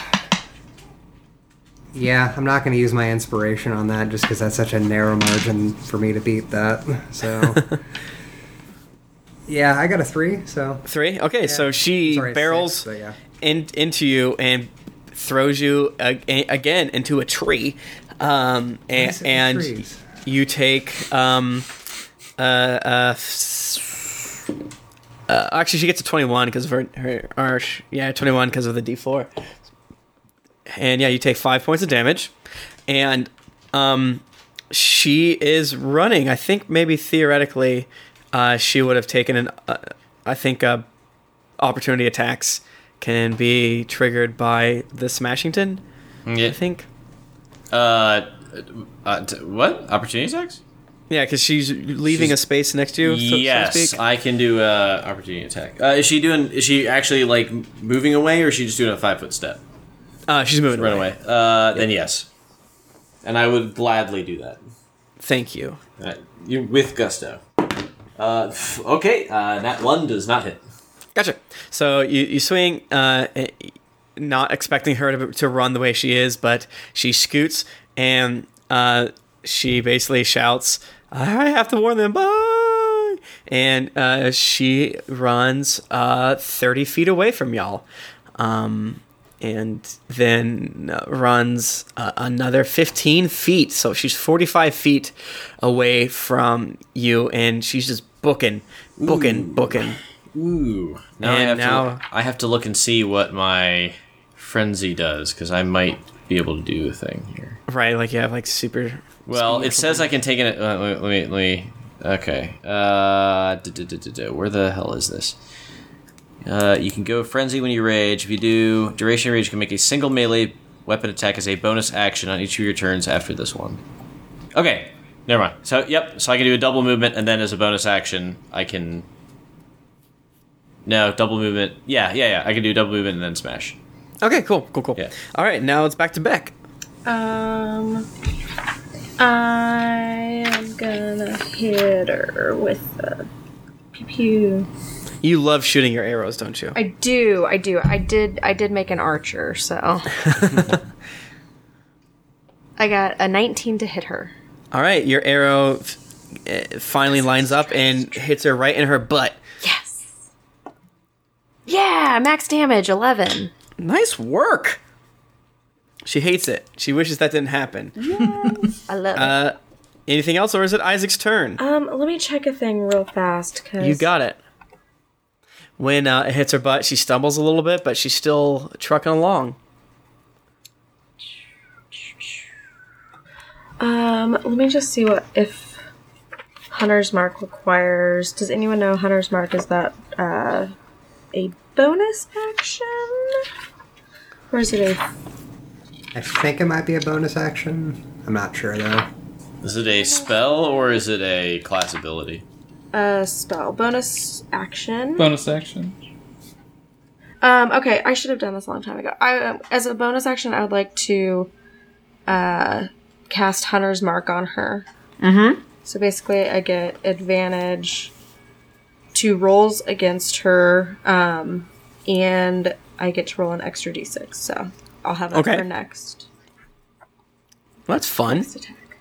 yeah, I'm not going to use my inspiration on that just because that's such a narrow margin for me to beat that. So, yeah, I got a three. So Three? Okay, so she Sorry, barrels six, yeah. In, into you and throws you a, a- again into a tree. Um, and, is it with and trees? you take um, uh, uh, uh, actually she gets a 21 because of her, her yeah 21 because of the d4 and yeah you take five points of damage and um, she is running i think maybe theoretically uh, she would have taken an uh, i think uh, opportunity attacks can be triggered by the smashington Yeah. i think Uh, uh, t- what? Opportunity attacks? yeah because she's leaving She's- a space next to you so, so yes, speak. I can do a opportunity attack. Uh, is she doing? Is she actually like moving away, or is she just doing a five foot step? uh, she's moving Run away. away. Uh, then yes, and I would gladly do that. thank you Uh, you with gusto. Uh, okay, uh, that one does not hit. Gotcha. So you, you swing, uh, eh, not expecting her to, to run the way she is, but she scoots and uh, she basically shouts, I have to warn them. Bye. And uh, she runs uh, 30 feet away from y'all. Um, and then uh, runs uh, another 15 feet. So she's 45 feet away from you, and she's just booking, booking, booking. Ooh. Now I have now- to. I have to look and see what my frenzy does because I might be able to do a thing here. Right? Like you have like super. Well, it says I can take it. Uh, let, me, let me. Okay. Uh, duh, duh, duh. where the hell is this? Uh, you can go frenzy when you rage. If you do, duration rage can make a single melee weapon attack as a bonus action on each of your turns after this one. Okay, never mind. So, yep. So I can do a double movement, and then as a bonus action, I can. No, double movement. Yeah, yeah, yeah. I can do double movement and then smash. Okay, cool, cool, cool. Yeah. All right, now it's back to Beck. Um, I am gonna hit her with the pew pew. You love shooting your arrows, don't you? I do, I do. I did I did make an archer, so I got a 19 to hit her. All right, your arrow f- uh, finally lines up and hits her right in her butt. Yes. Yeah, max damage 11. Nice work. She hates it. She wishes that didn't happen. I love Uh, anything else, or is it Isaac's turn? Um, let me check a thing real fast cuz You got it. When uh, it hits her butt, she stumbles a little bit, but she's still trucking along. Um, let me just see what if Hunter's Mark requires. Does anyone know Hunter's Mark is that uh a bonus action? Or is it a I think it might be a bonus action. I'm not sure though. Is it a spell or is it a class ability? A spell bonus action? Bonus action. Um, okay, I should have done this a long time ago. I, um, as a bonus action, I would like to uh, cast Hunter's Mark on her. Mm-hmm. So basically, I get advantage to rolls against her, um, and I get to roll an extra d6. So I'll have that Okay. for next That's fun. attack.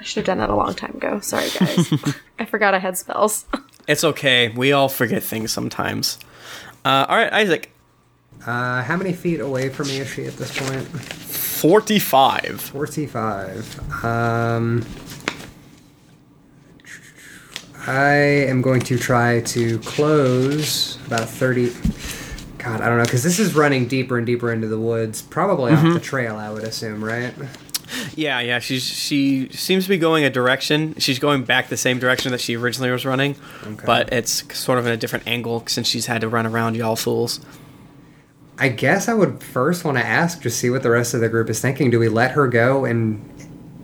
I should have done that a long time ago. Sorry, guys. I forgot I had spells. It's okay. We all forget things sometimes. Uh, all right, Isaac. Uh, how many feet away from me is she at this point? 45. 45. Um, I am going to try to close about 30. God, I don't know, because this is running deeper and deeper into the woods. Probably off the mm-hmm. trail, I would assume, right? Yeah, yeah. She's she seems to be going a direction. She's going back the same direction that she originally was running, but it's sort of in a different angle since she's had to run around y'all fools. I guess I would first want to ask, to see what the rest of the group is thinking. Do we let her go and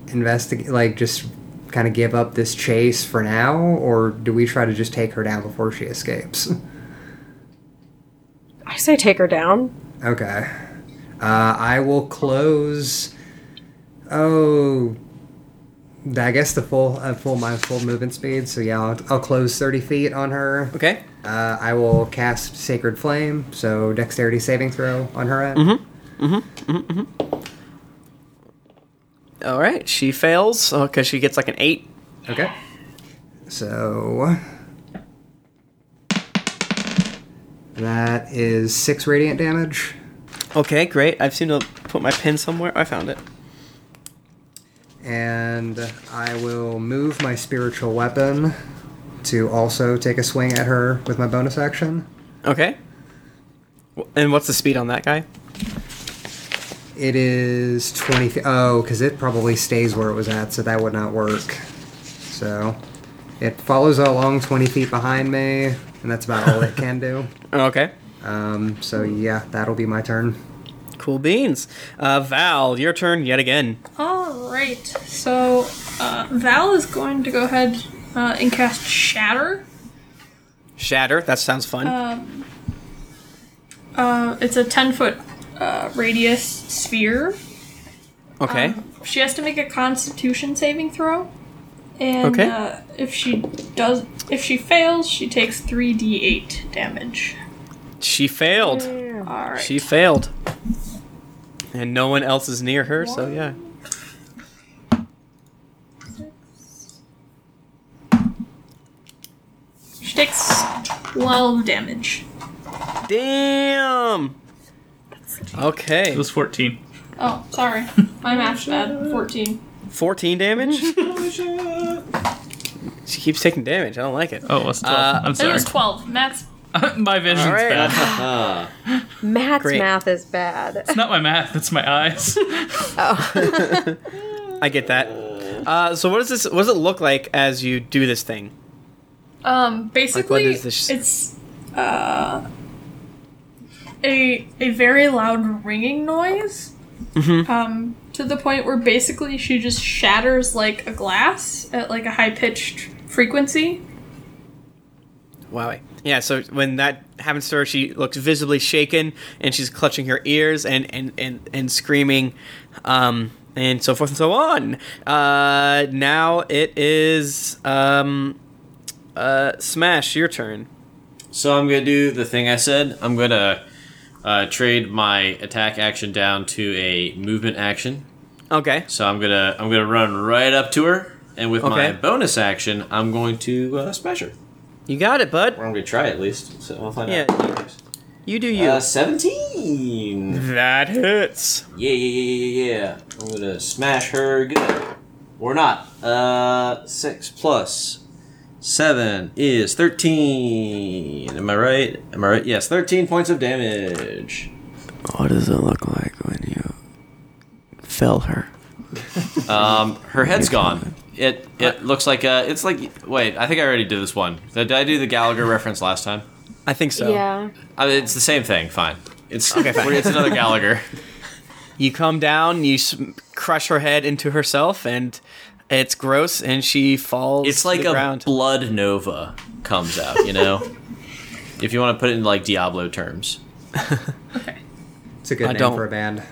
investigate, like, just kind of give up this chase for now, or do we try to just take her down before she escapes? I say take her down. Okay. Uh, I will close. Oh, I guess the full uh, full my full movement speed. So yeah, I'll, I'll close thirty feet on her. Okay. Uh, I will cast Sacred Flame. So dexterity saving throw on her end. All right. She fails uh, because she gets like an eight. Okay. So that is six radiant damage. Okay, great. I've seen to put my pin somewhere. I found it. And I will move my spiritual weapon to also take a swing at her with my bonus action. Okay. And what's the speed on that guy? It is 20. Oh, because it probably stays where it was at, so that would not work. So it follows along 20 feet behind me, and that's about all it can do. Okay. Um, so yeah, that'll be my turn. Cool beans. Uh, Val, your turn yet again. Alright, so uh, Val is going to go ahead uh, and cast Shatter. Shatter. That sounds fun. Um, Uh, it's a 10 foot uh, radius sphere. okay. She has to make a constitution saving throw. And Okay. uh, if she does if she fails, she takes 3d8 damage. she failed. Alright. She failed. And no one else is near her, so yeah. She takes 12 damage. Damn. Okay. It was 14. Oh, sorry. My math's bad. 14. 14 damage? she keeps taking damage. I don't like it. Oh, it was 12. Uh, I'm sorry. It was 12. Math's my vision's All right. bad. Matt's Great. math is bad. It's not my math, it's my eyes. oh. I get that. Uh, so what does this? What does it look like as you do this thing? Um, basically, is this- it's uh, a a very loud ringing noise. Mm-hmm. Um, to the point where basically she just shatters like a glass at like a high pitched frequency. Wow. Yeah. So when that happens to her, she looks visibly shaken, and she's clutching her ears and and and and screaming, um, and so forth and so on. Uh, now it is um, uh, Smash. Your turn. So I'm gonna do the thing I said. I'm gonna uh, trade my attack action down to a movement action. Okay. So I'm gonna I'm gonna run right up to her, and with my bonus action, I'm going to uh, smash her. You got it, bud. Or I'm gonna try at least. So I'll find Yeah. out. You do you. Uh, Seventeen. that hits. Yeah, yeah, yeah, yeah, yeah. I'm gonna smash her good. Or not. Uh, six plus seven is thirteen. Am I right? Am I right? Yes, thirteen points of damage. What does it look like when you fell her? Um, her head's gone. It it looks like uh, it's like wait. I think I already did this one. Did I do the Gallagher reference last time? I think so. Yeah. Uh, it's the same thing. Fine. It's Okay, fine. It's another Gallagher. You come down, you s- crush her head into herself, and it's gross, and she falls. It's to like the a ground. blood nova comes out. You know, if you want to put it in like Diablo terms. okay, It's a good I name don't- for a band.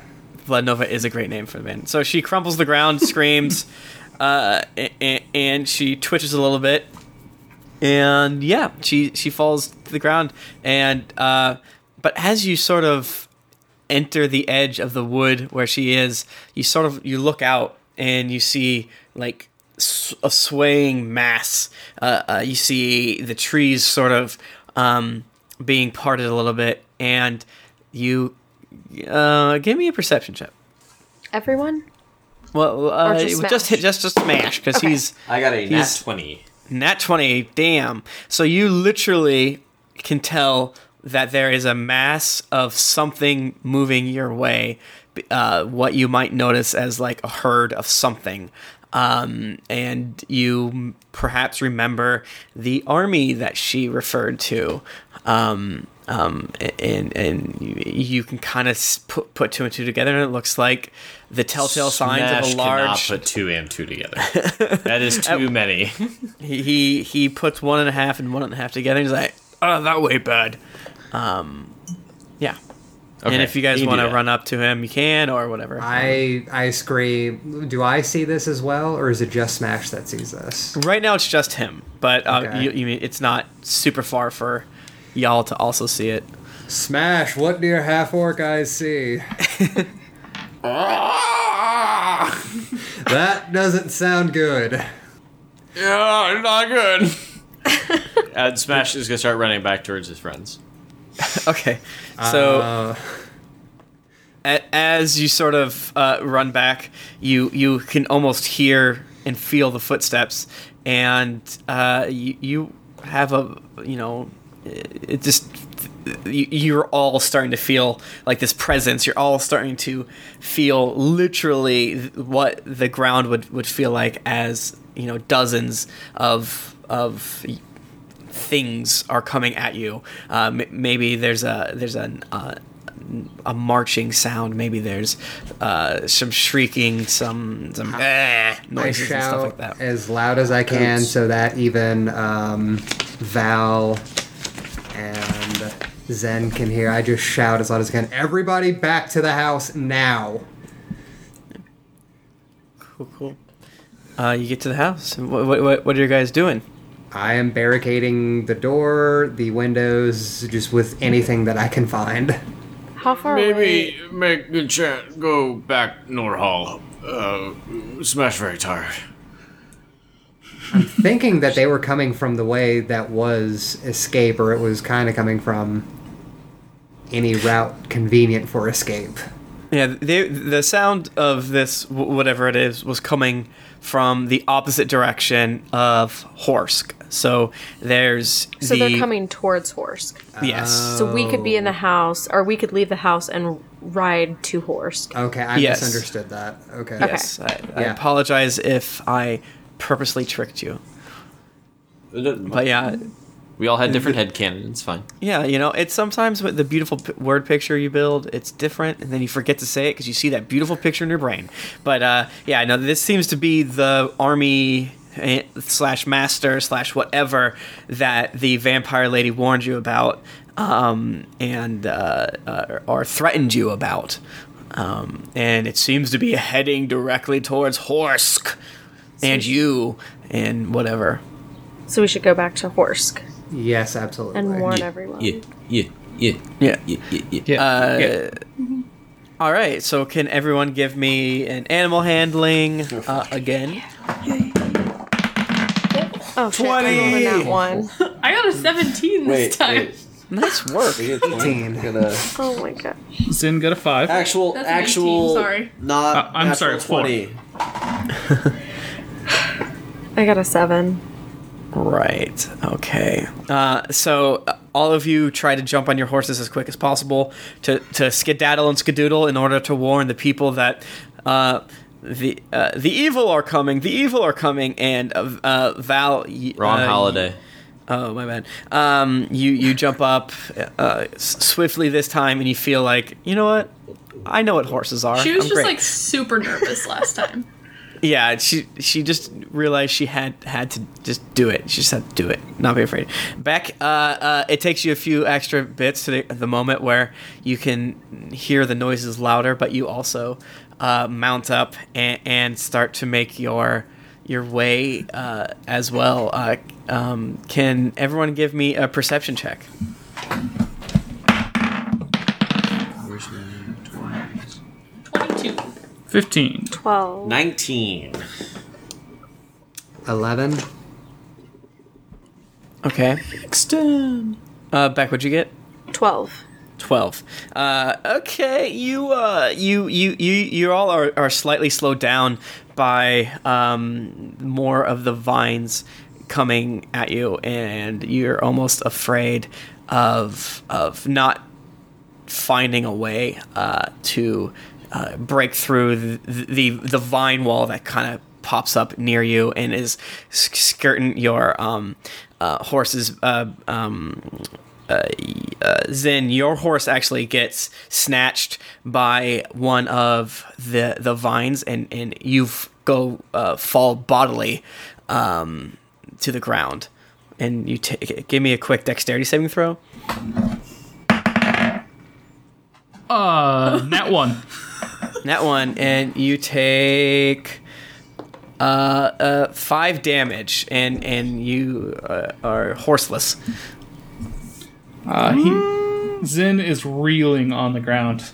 Blood Nova is a great name for the band. So she crumples the ground, screams, uh, and, and she twitches a little bit, and yeah, she she falls to the ground. And uh, but as you sort of enter the edge of the wood where she is, you sort of you look out and you see like a swaying mass. Uh, uh, you see the trees sort of um, being parted a little bit, and you uh, give me a perception check. Everyone? Well, uh, Or just just, smash? hit just just smash because Okay. he's I got a nat He's- twenty. nat twenty. Damn. So you literally can tell that there is a mass of something moving your way. Uh, what you might notice as like a herd of something. Um, and you perhaps remember the army that she referred to. Um, um, and and you, you can kind of put, put two and two together, and it looks like the telltale signs Smash of a cannot large. put two and two together. that is too many. he he he puts one and a half and one and a half together. And he's like, "Oh, that way bad." Um, yeah. Okay, and if you guys want to run up to him, you can or whatever. I I scream. Do I see this as well, or is it just Smash that sees this? right now, it's just him, but uh, Okay. you, you mean it's not super far for y'all to also see it. Smash! What do your half orc eyes see? that doesn't sound good. Yeah, not good. and Smash is gonna start running back towards his friends. Okay, so. Uh, a- as you sort of uh, run back, you you can almost hear and feel the footsteps, and uh, you you have a you know it it just you, you're all starting to feel like this presence. You're all starting to feel literally what the ground would would feel like as you know dozens of of things are coming at you. Uh, m- maybe there's a there's an uh, a marching sound. Maybe there's uh, some shrieking, some some eh, I noises and stuff like that. as loud as I can Oops. so that even um, Val and Zen can hear. I just shout as loud as I can. Everybody back to the house now. Cool, cool. Uh, you get to the house. What, what, what are you guys doing? I am barricading the door, the windows, just with anything that I can find. How far away? Maybe make the chat go back Norhall. Uh, Smash very tired. I'm thinking that they were coming from the way that was escape, or it was kind of coming from any route convenient for escape. Yeah, they, the sound of this, whatever it is, was coming from the opposite direction of Horsk. So there's So the they're coming towards Horsk. yes, So we could be in the house, or we could leave the house and ride to Horsk. Okay, I Yes. misunderstood that. Okay. yes. I, I Yeah. apologize if I purposely tricked you, but yeah, we all had different head headcanon. It's fine. yeah. You know, it's sometimes with the beautiful p- word picture you build, it's different, and then you forget to say it because you see that beautiful picture in your brain. But uh, yeah, no, this seems to be the army eh, slash master slash whatever that the vampire lady warned you about um, and uh, uh, or threatened you about. Um, and it seems to be heading directly towards Horsk and you and whatever. So we should go back to Horsk Yes, absolutely. and warn Yeah, everyone. Yeah, yeah, yeah, Yeah. yeah, yeah, yeah. Yeah. Uh, yeah. All right, so can everyone give me an animal handling uh, again? Oh shit! I rolled a nat one. I got a 17 this time. Nice work. 18. Oh my god. Zin got a five. Actual, That's an 18, actual, sorry. not. Uh, I'm natural sorry, it's four. 20. I got a seven. Right. Okay. Uh, so uh, all of you try to jump on your horses as quick as possible to, to skedaddle and skedoodle in order to warn the people that uh, the uh, the evil are coming. The evil are coming, and uh, uh, Val. y- Wrong uh, holiday. Oh my bad. Um, you you jump up uh, swiftly this time, and you feel like you know what? I know what horses are. She was I'm just great. like super nervous last time. Yeah. She she just realized she had had to just do it. She just had to do it. Not be afraid. Beck, uh, uh, it takes you a few extra bits to the, the moment where you can hear the noises louder, but you also uh, mount up and, and start to make your your way uh, as well. Uh, um, can everyone give me a perception check? 15. 12. 19. 11. Okay. Extend. Uh, Beck, what'd you get? 12. 12 uh, okay you uh, you you you you all are, are slightly slowed down by um, more of the vines coming at you and you're almost afraid of of not finding a way uh, to uh, break through the, the the vine wall that kind of pops up near you and is skirting your um, uh, horse's uh, um, uh, uh, Zen, your horse actually gets snatched by one of the the vines, and and you go uh, fall bodily um, to the ground. And you ta give me a quick dexterity saving throw. Uh, nat one. That one, and you take uh, uh, five damage, and and you uh, are horseless. Uh, he Zin is reeling on the ground.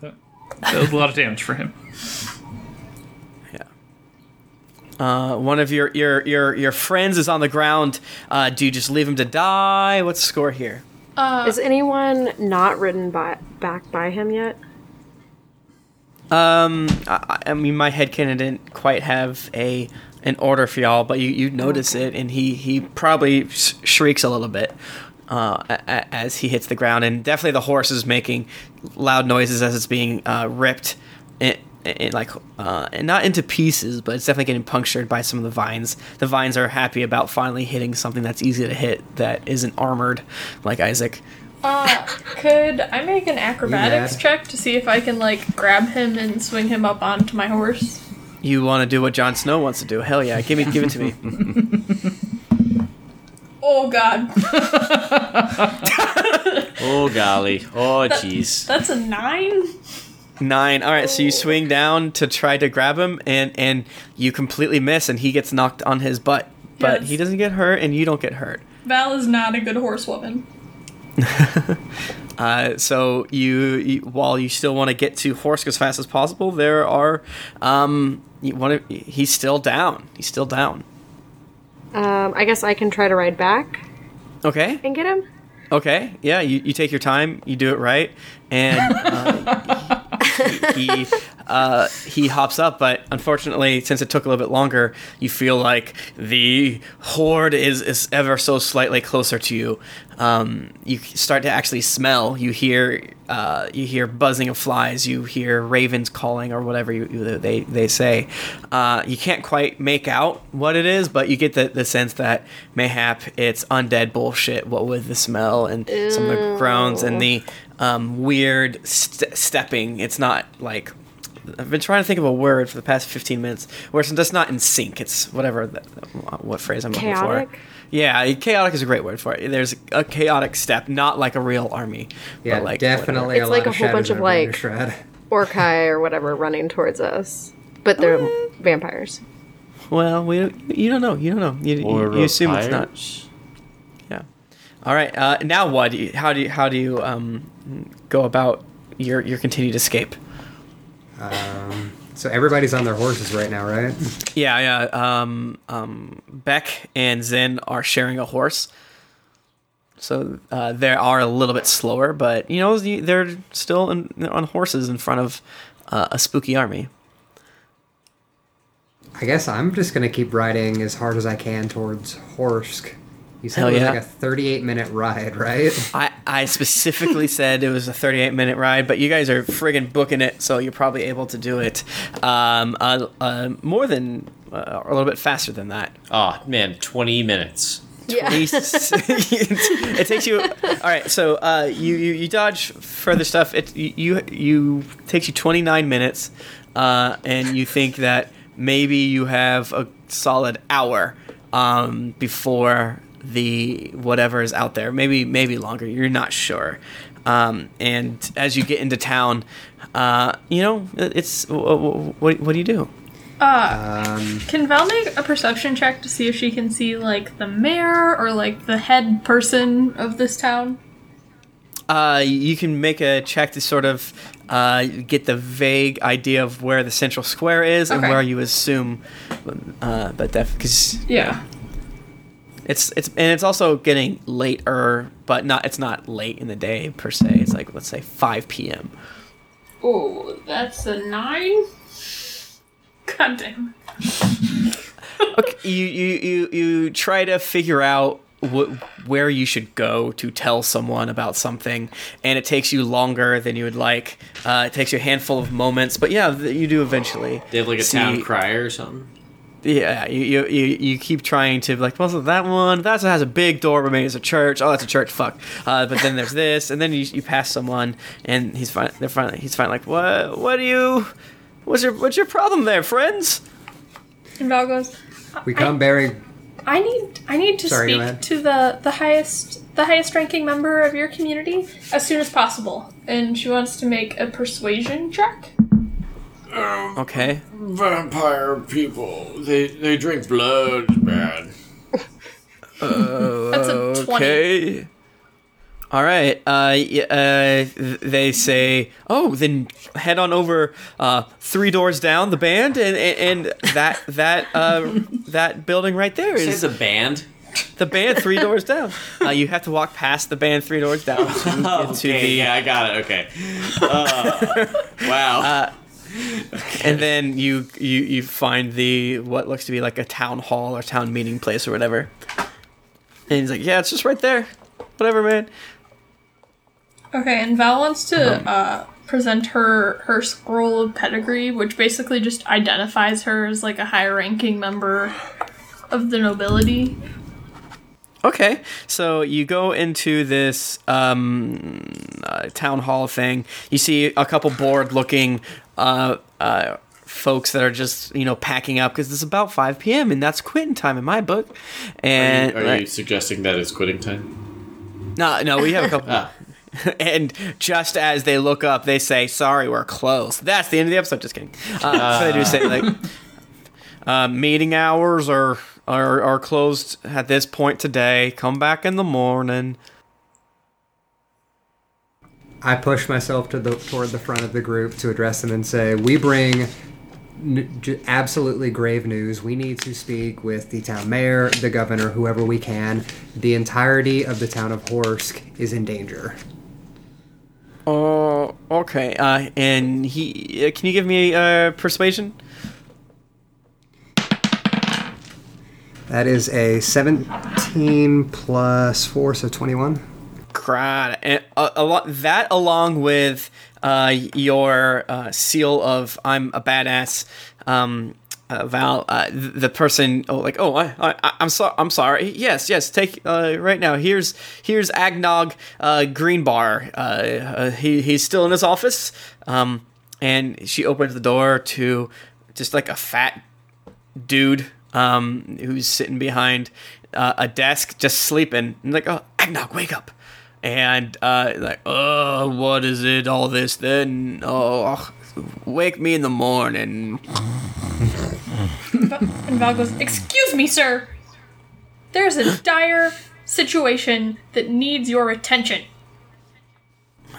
That, that was a lot of damage for him. Yeah. Uh, one of your your your your friends is on the ground. Uh, do you just leave him to die? What's the score here? Is anyone not ridden by back by him yet? Um, I, I mean, my headcanon didn't quite have a an order for y'all, but you, you notice it, and he he probably sh- shrieks a little bit uh, a- a- as he hits the ground, and definitely the horse is making loud noises as it's being uh, ripped. In, in like uh, and not into pieces, but it's definitely getting punctured by some of the vines. The vines are happy about finally hitting something that's easy to hit that isn't armored, like Isaac. Uh, could I make an acrobatics mad? check to see if I can like grab him and swing him up onto my horse? You want to do what Jon Snow wants to do? Hell yeah! Give me, give it to me. Oh god, Oh, golly. Oh, jeez. that's a nine. Nine. All right, so you swing down to try to grab him, and and you completely miss, and he gets knocked on his butt. But Yes. he doesn't get hurt, and you don't get hurt. Val is not a good horsewoman. Uh, so you, you, while you still want to get to Horsk as fast as possible, there are, um, you want to, he's still down. He's still down. Um, I guess I can try to ride back Okay. and get him. Okay. Yeah. You, you take your time. You do it right, and uh, he, uh, he hops up. But unfortunately, since it took a little bit longer, you feel like the horde is is ever so slightly closer to you. Um, you start to actually smell. You hear uh, you hear buzzing of flies. You hear ravens calling or whatever you, you- they they say. Uh, you can't quite make out what it is, but you get the, the sense that mayhap it's undead bullshit. What with the smell and some of the groans and the um, weird st- stepping. It's not like I've been trying to think of a word for the past 15 minutes where it's just not in sync. It's whatever, the, what phrase I'm looking Chaotic? for. Yeah, chaotic is a great word for it. There's a chaotic step, not like a real army. Yeah, but like definitely. It's a like lot a whole bunch of, like- shred. Uruk-hai or whatever running towards us, but they're vampires. Well, we you don't know. You don't know. You, you, you assume it's not. Yeah. All right. Uh, now what? Do you- How do you how do you um, go about your your continued escape? Um, so everybody's on their horses right now, right? Yeah, yeah. Um, um, Beck and Zen are sharing a horse, so uh, they are a little bit slower, but you know they're still in, on horses in front of uh, a spooky army. I guess I'm just gonna keep riding as hard as I can towards Horsk. You said Hell it was yeah. like a 38 minute ride, right? I, I specifically said it was a 38 minute ride, but you guys are friggin' booking it, so you're probably able to do it um, uh, uh, more than uh, a little bit faster than that. Oh man, twenty minutes. Yeah. it takes you. All right, so uh, you, you you dodge further stuff. It you you, you takes you 29 minutes, uh, and you think that maybe you have a solid hour um, before the whatever is out there. Maybe maybe longer. You're not sure. Um, and as you get into town, uh, you know it's what, what, what do you do? Um, Can Val make a perception check to see if she can see like the mayor or like the head person of this town? Uh, you can make a check to sort of uh, get the vague idea of where the central square is and where you assume, uh, but that because Yeah. It's it's and it's also getting later, but not it's not late in the day per se. It's like let's say five p.m. Oh, that's a nine. God damn. Okay, you you you you try to figure out wh- where you should go to tell someone about something, and it takes you longer than you would like. Uh, it takes you a handful of moments, but yeah, you do eventually. They have like a see- town crier or something. Yeah, you, you, you, you keep trying to like, well, that one that has a big door, but maybe it's a church. Oh, that's a church. Fuck. Uh, but then there's this, and then you, you pass someone, and he's fine. They're finally he's fine. Like, what? What do you? What's your What's your problem there, friends? And Val goes, we come bearing. I need I need to Sorry, speak to the the highest the highest ranking member of your community as soon as possible. And she wants to make a persuasion check. Okay. Vampire people. They they drink blood. It's bad. That's a 20. Okay. All right. Uh, uh, they say, "Oh, then head on over uh, three doors down the band, and and, and that that uh, that building right there is Say is band. the band three doors down. Uh, you have to walk past the band three doors down to get to okay, the, yeah, I got it. Okay. Uh, wow. and then you you you find the what looks to be like a town hall or town meeting place or whatever. And he's like, "Yeah, it's just right there. Whatever, man." Okay, and Val wants to Um, uh, present her her scroll of pedigree, which basically just identifies her as like a high ranking member of the nobility. Okay, so you go into this um, uh, town hall thing. You see a couple bored looking uh, uh, folks that are just you know packing up because it's about five p.m. and that's quitting time in my book. And are you suggesting that it's quitting time? no, no, we have a couple. Ah. and just as they look up, they say, "Sorry, we're closed." That's the end of the episode. Just kidding. Uh, so they do say like, uh, "Meeting hours are, are are closed at this point today. Come back in the morning." I push myself to the toward the front of the group to address them and say, "We bring n- j- absolutely grave news. We need to speak with the town mayor, the governor, whoever we can. The entirety of the town of Horsk is in danger." Oh, okay. Uh, and he, uh, can you give me uh, persuasion? That is a 17 plus 4, so 21. Crud. And a, a lot that along with uh, your uh, seal of I'm a badass. Um, uh, Val, uh, the person, oh, like, oh, I, I, I'm sorry, I'm sorry. Yes, yes, take uh, right now. Here's here's Agnog uh, Greenbar. Uh, uh, he he's still in his office. Um, and she opens the door to just like a fat dude um, who's sitting behind uh, a desk just sleeping. And like, oh, Agnog, wake up. And uh, like, oh, what is it? All this then? Oh, wake me in the morning. And Val goes, Excuse me, sir. There's a dire situation that needs your attention.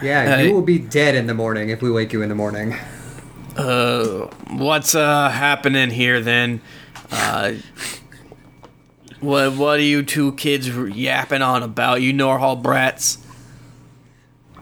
Yeah, Hey. you will be dead in the morning if we wake you in the morning. Uh, what's uh happening here then? Uh, what what are you two kids yapping on about? You Norhall brats.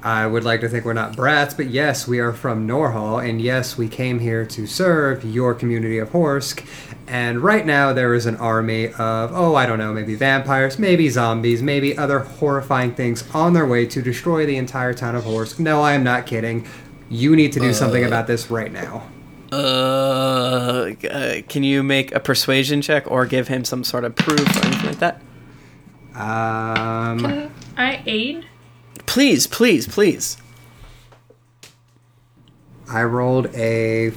I would like to think we're not brats, but yes, we are from Norhall, and yes, we came here to serve your community of Horsk. And right now, there is an army of, oh, I don't know, maybe vampires, maybe zombies, maybe other horrifying things on their way to destroy the entire town of Horsk. No, I am not kidding. You need to do something uh, about this right now. Uh, uh, can you make a persuasion check or give him some sort of proof or anything like that? Um, I aid. Please, please, please. I rolled a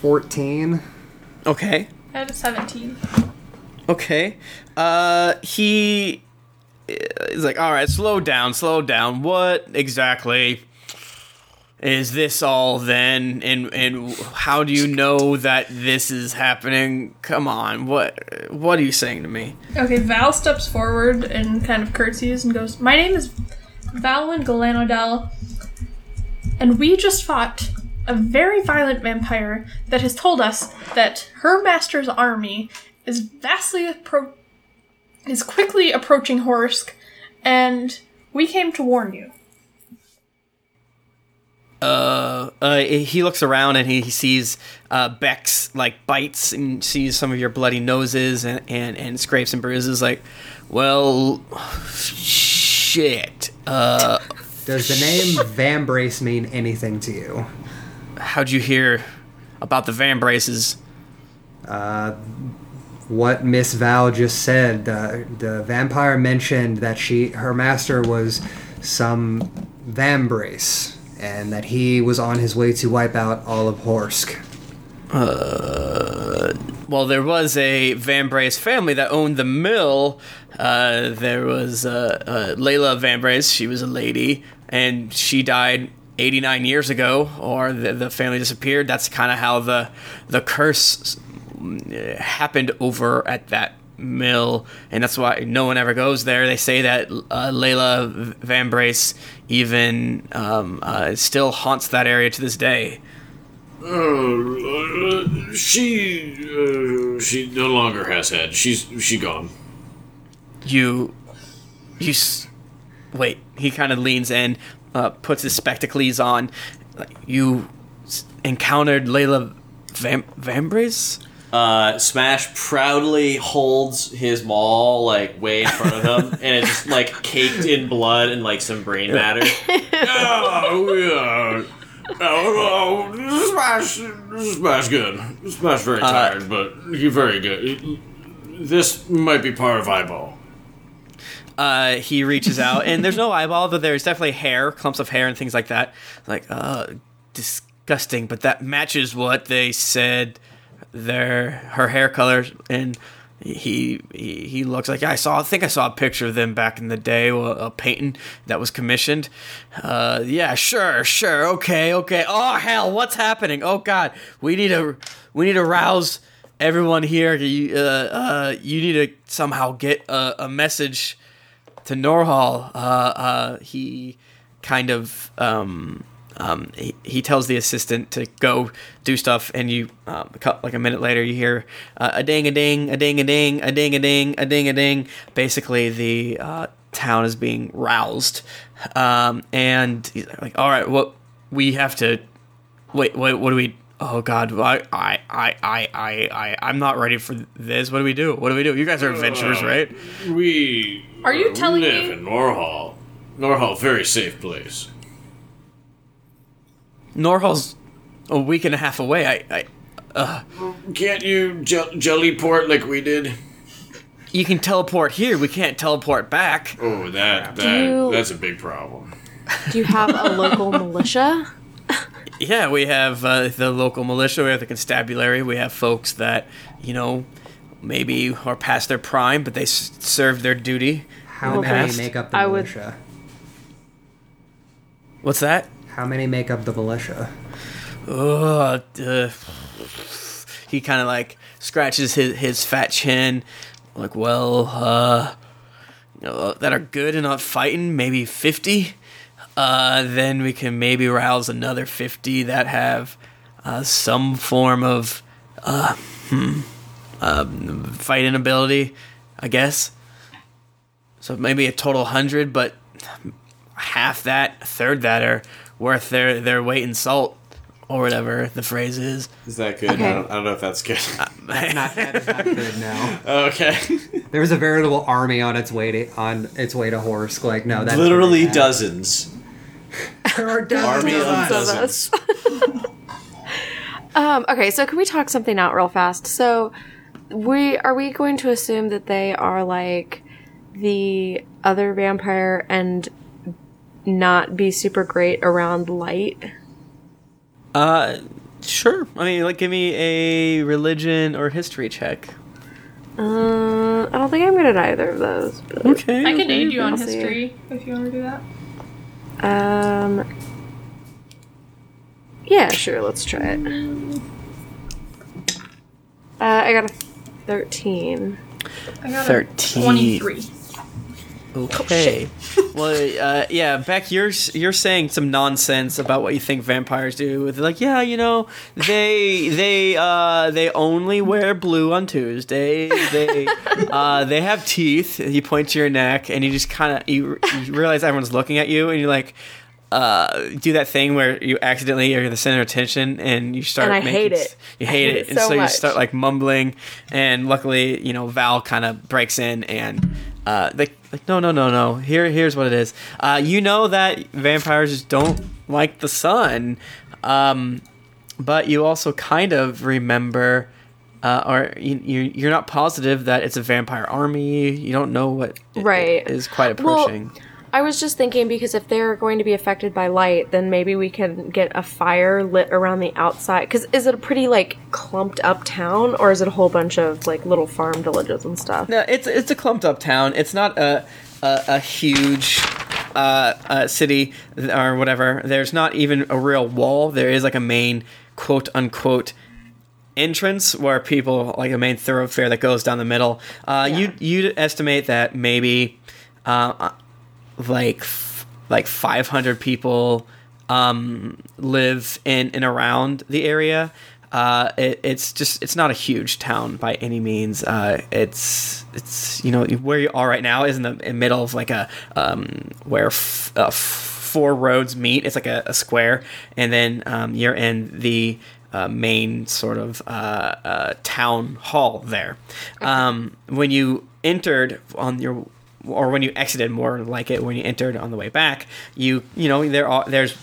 14. Okay. I had a 17. Okay. Uh, he is like, all right, slow down, slow down. What exactly is this all then? And and how do you know that this is happening? Come on, what what are you saying to me? Okay, Val steps forward and kind of curtsies and goes, My name is Valwyn Galanodel, and we just fought a very violent vampire that has told us that her master's army is vastly appro- is quickly approaching Horsk, and we came to warn you. Uh, uh, he looks around and he he sees uh, Beck's like bites and sees some of your bloody noses and, and, and scrapes and bruises. Like, well, shit. Uh, Does the name Vambrace mean anything to you? how'd you hear about the van braces? what Miss Val just said. The the vampire mentioned that she her master was some Vambrace, and that he was on his way to wipe out all of Horsk. Well, there was a Van Brace family that owned the mill. Uh, there was uh, uh, Layla Van Brace. She was a lady, and she died 89 years ago, or the, the family disappeared. That's kind of how the the curse mm, happened over at that mill, and that's why no one ever goes there. They say that uh, Layla Van Brace even um, uh, still haunts that area to this day. Uh, she uh, she no longer has head. She's she gone. you you s- wait he kind of leans in uh, puts his spectacles on you s- encountered layla Vam- vambrace Uh, Smash proudly holds his maul like way in front of him, and it's just like caked in blood and like some brain matter. oh, yeah. Oh, oh, Smash, Smash, good. Smash very tired, but you're very good. This might be part of eyeball. uh, he reaches out and there's no eyeball but there's definitely hair clumps of hair and things like that like uh disgusting but that matches what they said their her hair color and he, he he looks like I saw I think I saw a picture of them back in the day a, a painting that was commissioned. Uh yeah sure sure okay okay. Oh hell what's happening? Oh god we need to we need to rouse everyone here. You uh uh you need to somehow get a, a message to Norhall. Uh uh he kind of um, um, he, he tells the assistant to go do stuff, and you um, a like a minute later you hear uh, a ding a ding a ding a ding a ding a ding a ding a ding. Basically, the uh, town is being roused, um, and he's like, "All right, what we have to wait. Wait, what do we?" Oh God, I, I, I, I, I, I, I'm not ready for this. What do we do? What do we do? You guys are adventurers, right? We Are you telling live me- in Norhall. Norhall, very safe place. Norhall's a week and a half away. I, I, Can't you jel- jellyport like we did? you can teleport here. We can't teleport back. Oh, that that you- that's a big problem. Do you have a local militia? Yeah, we have uh, the local militia. We have the constabulary. We have folks that you know maybe are past their prime, but they s- served their duty. How Well, many past- make up the I would- militia? What's that? How many make up the militia? Ugh, uh, he kind of like scratches his, his fat chin. Like, well, uh, you know, that are good and not fighting, maybe 50. Uh, then we can maybe rouse another 50 that have uh, some form of uh, hmm, um, fighting ability, I guess. So maybe a total 100, but half that, a third that are worth their, their weight in salt, or whatever the phrase is. Is that good? Okay. I, don't, I don't know if that's good. Not that is not good now. okay. There was a veritable army on its way to on its way to Horsk. Like no, that's Literally really dozens. There are dozens Army of of us. dozens. Um, okay, so can we talk something out real fast? So, we are we going to assume that they are like the other vampire and not be super great around light? Uh, sure. I mean, like, give me a religion or history check. Uh, I don't think I'm good at either of those. But, Okay. I can aid you on I'll see. history if you want to do that. um, yeah, sure. Let's try it. Uh, I got a thirteen. I got 13. a 23. Okay. well, uh, yeah, Beck, you're you're saying some nonsense about what you think vampires do. They're like, yeah, you know, they they uh, they only wear blue on Tuesday. They uh, they have teeth. You point to your neck, and you just kind of you, you realize everyone's looking at you, and you're like. Uh, do that thing where you accidentally are the center of attention and you start And I making hate it. You hate hate it, it and so so you start like mumbling. And luckily, you know, Val kind of breaks in and uh, like, like no, no, no, no. Here, here's what it is. Uh, you know that vampires just don't like the sun, um, but you also kind of remember, uh, or you, you you're not positive that it's a vampire army. You don't know what Right. is quite Well, approaching. I was just thinking because if they're going to be affected by light, then maybe we can get a fire lit around the outside. Because is it a pretty like clumped up town, or is it a whole bunch of like little farm villages and stuff? No, it's it's a clumped up town. It's not a a, a huge uh, uh, city or whatever. There's not even a real wall. There is like a main quote unquote entrance where people like a main thoroughfare that goes down the middle. Uh, You you'd estimate that maybe uh, like f- like 500 people um, live in and around the area. Uh, it, it's just it's not a huge town by any means. Uh, it's it's you know where you are right now is in the in middle of like a um, where f- uh, f- four roads meet. It's like a, a square, and then um, you're in the uh, main sort of uh, uh, town hall there. Um, when you entered on your or when you exited more like it when you entered on the way back you you know there are there's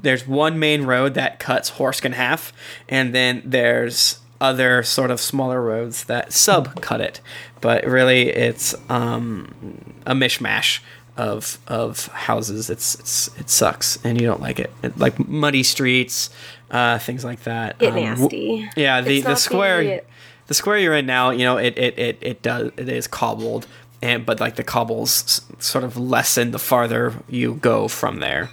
there's one main road that cuts Horsk in half and then there's other sort of smaller roads that sub cut it. But really it's um a mishmash of of houses. It's it's it sucks and you don't like it, it like muddy streets uh things like that. Get Um, w- nasty. yeah the the square the- the square you're in now, you know, it it, it, it does it is cobbled, and but like the cobbles s- sort of lessen the farther you go from there.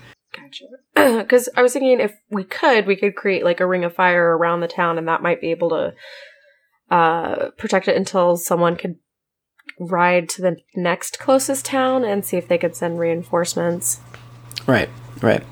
Because I was thinking if we could, we could create like a ring of fire around the town, and that might be able to uh, protect it until someone could ride to the next closest town and see if they could send reinforcements. Right, right.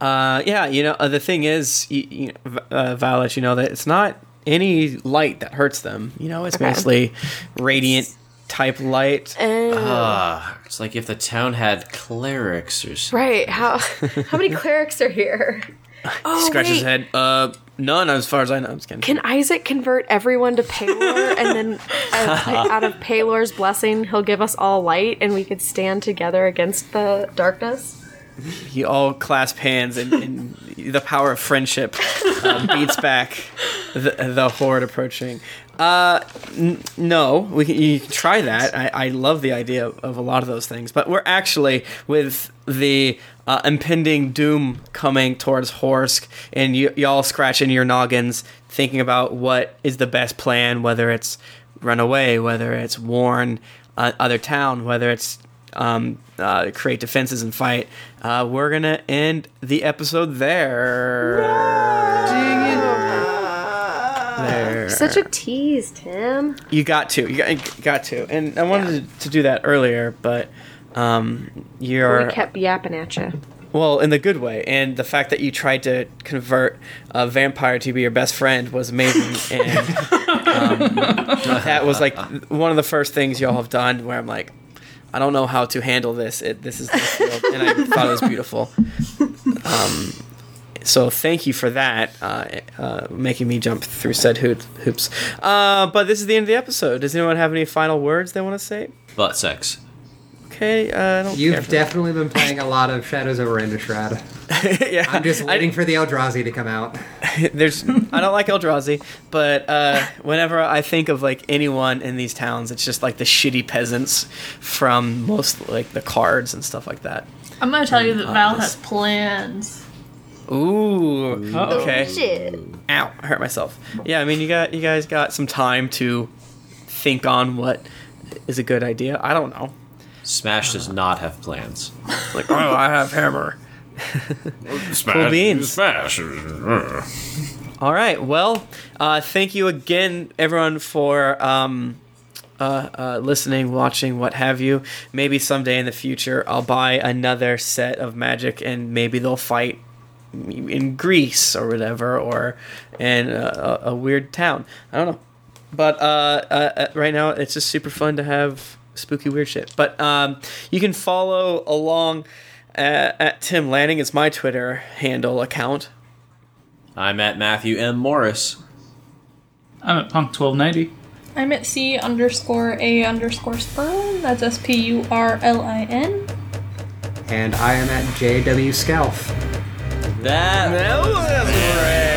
Uh, yeah, you know, uh, the thing is, you, you, uh, Violet, you know, that it's not any light that hurts them. You know, it's Okay. mostly radiant type light. Ah, it's like if the town had clerics or something. Right. How how many clerics are here? Oh, Scratches his head. Uh, none, as far as I know. I'm just kidding. Can Isaac convert everyone to Pelor, and then uh, out of Pelor's blessing, he'll give us all light, and we could stand together against the darkness? You all clasp hands, and, and the power of friendship uh, beats back the, the horde approaching. Uh, n- no, we can, you can try that. I, I love the idea of, a lot of those things, but we're actually with the uh, impending doom coming towards Horsk, and y- y'all scratching your noggins, thinking about what is the best plan, whether it's run away, whether it's warn uh, other town, whether it's um, uh, create defenses and fight. Uh, we're gonna end the episode there. There. Such a tease, Tim. You got to. You got, you got to. And I wanted to, to do that earlier, but um, you're We kept yapping at you. well in the good way. And the fact that you tried to convert a vampire to be your best friend was amazing. and um, that was like one of the first things y'all have done. Where I'm like, I don't know how to handle this. It, this is field, and I thought it was beautiful. Um, so thank you for that, uh, uh, making me jump through said hoop, hoops. Uh, but this is the end of the episode. Does anyone have any final words they want to say? Butt sex. Okay, uh, I don't You've for definitely been playing a lot of Shadows over Innistrad. that. yeah, I'm just I- waiting for the Eldrazi to come out. there's I don't like Eldrazi, but uh, whenever I think of like anyone in these towns, it's just like the shitty peasants from most like the cards and stuff like that. I'm gonna tell you that Val this- has plans. Ooh, Uh-oh. okay. Shit. Ow, I hurt myself. Yeah, I mean you got you guys got some time to think on what is a good idea. I don't know. Smash does not have plans. Like, oh, I have hammer. Smash. Cool beans. Smash. All right. Well, uh, thank you again, everyone, for um, uh, uh, listening, watching, what have you. Maybe someday in the future, I'll buy another set of Magic, and maybe they'll fight in Greece or whatever, or in a, a a weird town. I don't know. But uh, uh, uh, right now, it's just super fun to have spooky weird shit. But um, you can follow along at, at Tim Lanning. It's my Twitter handle account. I'm at Matthew M. Morris. I'm at Punk 1290. I'm at C underscore A underscore Spurlin. That's S P U R L I N. And I am at JW Scalf. That That was great.